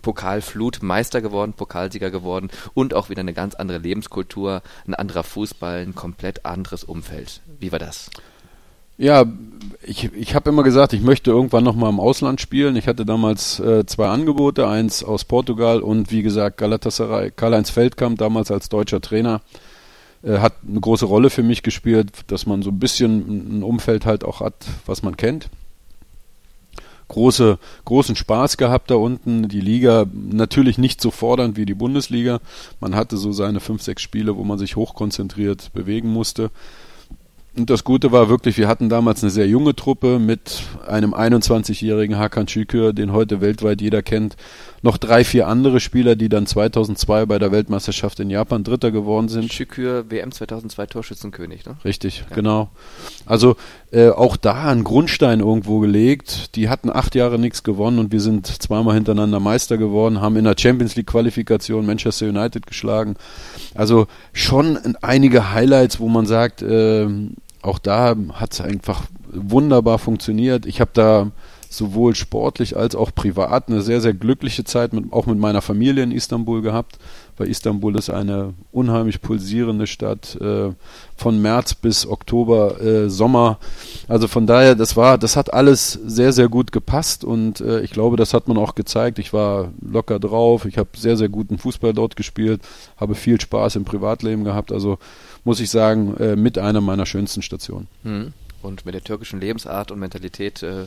Pokalflut Meister geworden, Pokalsieger geworden und auch wieder eine ganz andere Lebenskultur, ein anderer Fußball, ein komplett anderes Umfeld. Wie war das? Ja, ich, ich habe immer gesagt, ich möchte irgendwann nochmal im Ausland spielen. Ich hatte damals äh, zwei Angebote, eins aus Portugal und wie gesagt Galatasaray. Karl-Heinz Feldkamp, damals als deutscher Trainer, äh, hat eine große Rolle für mich gespielt, dass man so ein bisschen ein Umfeld halt auch hat, was man kennt. Große, großen Spaß gehabt da unten. Die Liga natürlich nicht so fordernd wie die Bundesliga. Man hatte so seine fünf, sechs Spiele, wo man sich hochkonzentriert bewegen musste. Und das Gute war wirklich, wir hatten damals eine sehr junge Truppe mit einem 21-jährigen Hakan Şükür, den heute weltweit jeder kennt, noch drei, vier andere Spieler, die dann 2002 bei der Weltmeisterschaft in Japan Dritter geworden sind. Şükür WM 2002 Torschützenkönig, ne? Richtig, ja. genau. Also äh, auch da ein Grundstein irgendwo gelegt. Die hatten acht Jahre nichts gewonnen und wir sind zweimal hintereinander Meister geworden, haben in der Champions League Qualifikation Manchester United geschlagen. Also schon einige Highlights, wo man sagt, äh, auch da hat es einfach wunderbar funktioniert. Ich habe da sowohl sportlich als auch privat eine sehr, sehr glückliche Zeit mit, auch mit meiner Familie in Istanbul gehabt, weil Istanbul ist eine unheimlich pulsierende Stadt, äh, von März bis Oktober, äh, Sommer. Also von daher, das war, das hat alles sehr, sehr gut gepasst und äh, ich glaube, das hat man auch gezeigt. Ich war locker drauf, ich habe sehr, sehr guten Fußball dort gespielt, habe viel Spaß im Privatleben gehabt. Also muss ich sagen, äh, mit einer meiner schönsten Stationen. Hm. Und mit der türkischen Lebensart und Mentalität äh,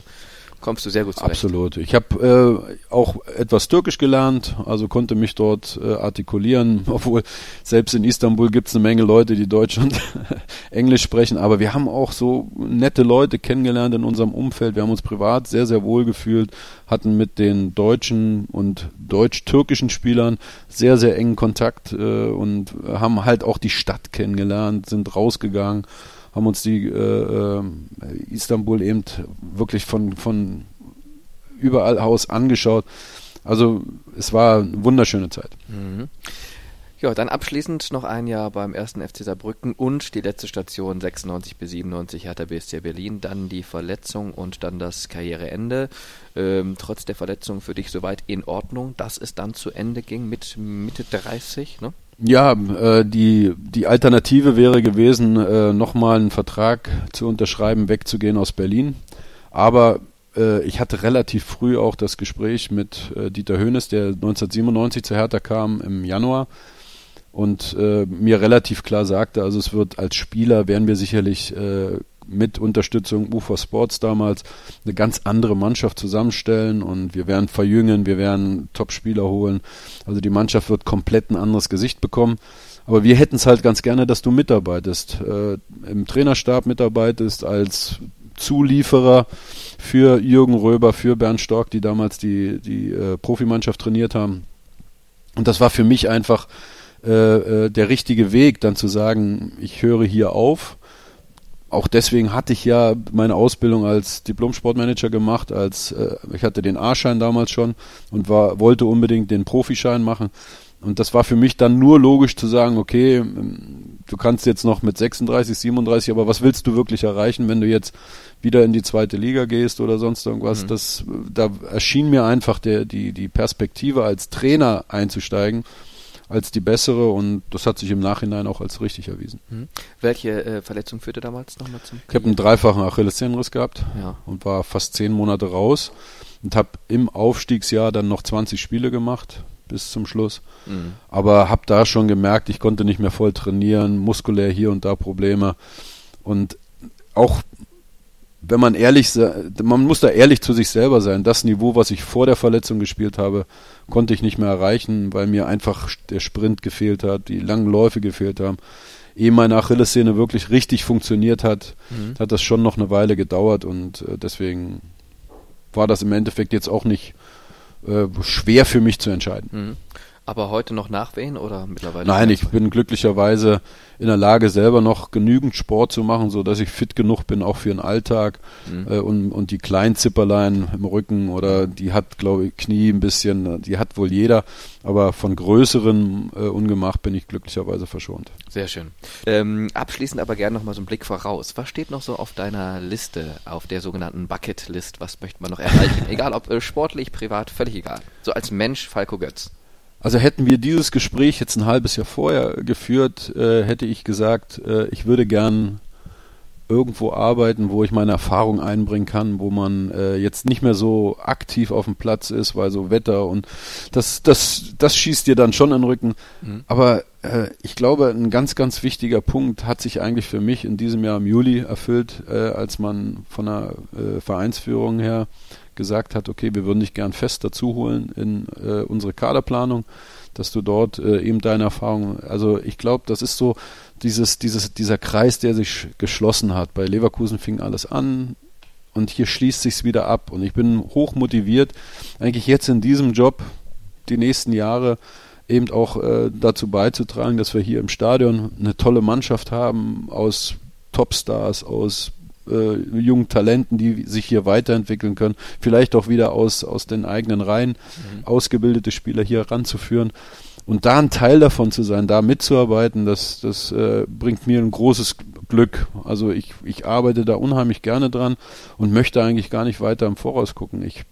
kommst du sehr gut zurecht. Absolut. Ich habe äh, auch etwas Türkisch gelernt, also konnte mich dort äh, artikulieren, [LAUGHS] obwohl selbst in Istanbul gibt es eine Menge Leute, die Deutsch und [LAUGHS] Englisch sprechen, aber wir haben auch so nette Leute kennengelernt in unserem Umfeld. Wir haben uns privat sehr, sehr wohl gefühlt, hatten mit den deutschen und deutsch-türkischen Spielern sehr, sehr engen Kontakt äh, und haben halt auch die Stadt kennengelernt, sind rausgegangen haben uns die äh, äh, Istanbul eben wirklich von, von überall aus angeschaut. Also es war eine wunderschöne Zeit. Mhm. Ja, dann abschließend noch ein Jahr beim ersten FC Saarbrücken und die letzte Station 96 bis 97 hat der BSC Berlin, dann die Verletzung und dann das Karriereende. Ähm, trotz der Verletzung für dich soweit in Ordnung, dass es dann zu Ende ging mit Mitte 30, ne? Ja, äh, die, die Alternative wäre gewesen, äh, nochmal einen Vertrag zu unterschreiben, wegzugehen aus Berlin. Aber äh, ich hatte relativ früh auch das Gespräch mit äh, Dieter Höhnes, der 1997 zu Hertha kam im Januar und äh, mir relativ klar sagte, also es wird als Spieler werden wir sicherlich äh, mit Unterstützung UFO Sports damals eine ganz andere Mannschaft zusammenstellen und wir werden verjüngen, wir werden Top-Spieler holen. Also die Mannschaft wird komplett ein anderes Gesicht bekommen. Aber wir hätten es halt ganz gerne, dass du mitarbeitest, äh, im Trainerstab mitarbeitest, als Zulieferer für Jürgen Röber, für Bernd Stork, die damals die, die äh, Profimannschaft trainiert haben. Und das war für mich einfach äh, äh der richtige Weg, dann zu sagen, ich höre hier auf auch deswegen hatte ich ja meine Ausbildung als Diplom-Sportmanager gemacht, als äh, ich hatte den A-Schein damals schon und war, wollte unbedingt den Profischein machen. Und das war für mich dann nur logisch zu sagen, okay, ähm, du kannst jetzt noch mit 36, 37, aber was willst du wirklich erreichen, wenn du jetzt wieder in die zweite Liga gehst oder sonst irgendwas? Mhm. Das, da erschien mir einfach der, die, die Perspektive als Trainer einzusteigen als die bessere und das hat sich im Nachhinein auch als richtig erwiesen. Mhm. Welche äh, Verletzung führte damals nochmal zum? Ich habe einen dreifachen Achillessehnenriss gehabt ja. und war fast zehn Monate raus und habe im Aufstiegsjahr dann noch 20 Spiele gemacht bis zum Schluss. Mhm. Aber habe da schon gemerkt, ich konnte nicht mehr voll trainieren, muskulär hier und da Probleme und auch wenn man ehrlich, man muss da ehrlich zu sich selber sein. Das Niveau, was ich vor der Verletzung gespielt habe, konnte ich nicht mehr erreichen, weil mir einfach der Sprint gefehlt hat, die langen Läufe gefehlt haben. Ehe meine Achillessehne wirklich richtig funktioniert hat, mhm. hat das schon noch eine Weile gedauert und äh, deswegen war das im Endeffekt jetzt auch nicht äh, schwer für mich zu entscheiden. Mhm. Aber heute noch Nachwehen oder mittlerweile? Nein, ich bin glücklicherweise in der Lage, selber noch genügend Sport zu machen, so dass ich fit genug bin, auch für den Alltag. Mhm. Äh, und, und die kleinen Zipperlein im Rücken oder die hat, glaube ich, Knie ein bisschen, die hat wohl jeder. Aber von größeren äh, Ungemach bin ich glücklicherweise verschont. Sehr schön. Ähm, abschließend aber gerne nochmal so einen Blick voraus. Was steht noch so auf deiner Liste, auf der sogenannten Bucket List? Was möchte man noch erreichen? [LAUGHS] egal ob äh, sportlich, privat, völlig egal. So als Mensch Falco Götz. Also hätten wir dieses Gespräch jetzt ein halbes Jahr vorher geführt, äh, hätte ich gesagt, äh, ich würde gern irgendwo arbeiten, wo ich meine Erfahrung einbringen kann, wo man äh, jetzt nicht mehr so aktiv auf dem Platz ist, weil so Wetter und das, das, das schießt dir dann schon in den Rücken. Mhm. Aber äh, ich glaube, ein ganz, ganz wichtiger Punkt hat sich eigentlich für mich in diesem Jahr im Juli erfüllt, äh, als man von der äh, Vereinsführung her gesagt hat, okay, wir würden dich gern fest dazu holen in äh, unsere Kaderplanung, dass du dort äh, eben deine Erfahrung, also ich glaube, das ist so, dieses, dieses, dieser Kreis, der sich geschlossen hat. Bei Leverkusen fing alles an und hier schließt sich's wieder ab. Und ich bin hoch motiviert, eigentlich jetzt in diesem Job die nächsten Jahre eben auch äh, dazu beizutragen, dass wir hier im Stadion eine tolle Mannschaft haben aus Topstars, aus äh, jungen Talenten, die sich hier weiterentwickeln können, vielleicht auch wieder aus, aus den eigenen Reihen mhm. ausgebildete Spieler hier ranzuführen. Und da ein Teil davon zu sein, da mitzuarbeiten, das, das äh, bringt mir ein großes Glück. Also ich, ich arbeite da unheimlich gerne dran und möchte eigentlich gar nicht weiter im Voraus gucken. Ich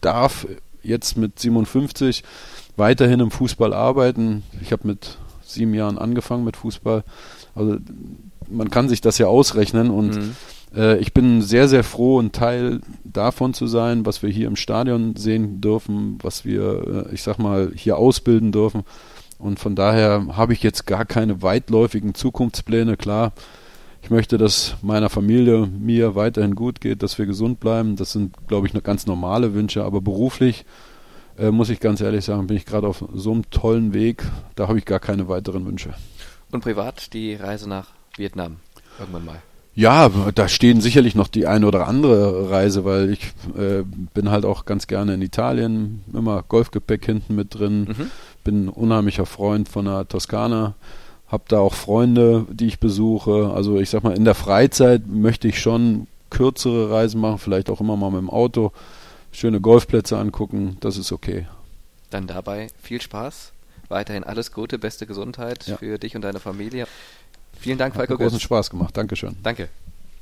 darf jetzt mit 57 weiterhin im Fußball arbeiten. Ich habe mit sieben Jahren angefangen mit Fußball. Also man kann sich das ja ausrechnen und mhm. Äh, ich bin sehr, sehr froh, ein Teil davon zu sein, was wir hier im Stadion sehen dürfen, was wir, äh, ich sag mal, hier ausbilden dürfen. Und von daher habe ich jetzt gar keine weitläufigen Zukunftspläne. Klar, ich möchte, dass meiner Familie, mir weiterhin gut geht, dass wir gesund bleiben. Das sind, glaube ich, ganz normale Wünsche. Aber beruflich, äh, muss ich ganz ehrlich sagen, bin ich gerade auf so einem tollen Weg. Da habe ich gar keine weiteren Wünsche. Und privat die Reise nach Vietnam irgendwann mal? Ja, da stehen sicherlich noch die eine oder andere Reise, weil ich äh, bin halt auch ganz gerne in Italien, immer Golfgepäck hinten mit drin, mhm. bin ein unheimlicher Freund von der Toskana, habe da auch Freunde, die ich besuche. Also ich sag mal, in der Freizeit möchte ich schon kürzere Reisen machen, vielleicht auch immer mal mit dem Auto, schöne Golfplätze angucken, das ist okay. Dann dabei viel Spaß, weiterhin alles Gute, beste Gesundheit ja. für dich und deine Familie. Vielen Dank, Falco. Hat großen Spaß gemacht. Dankeschön. Danke.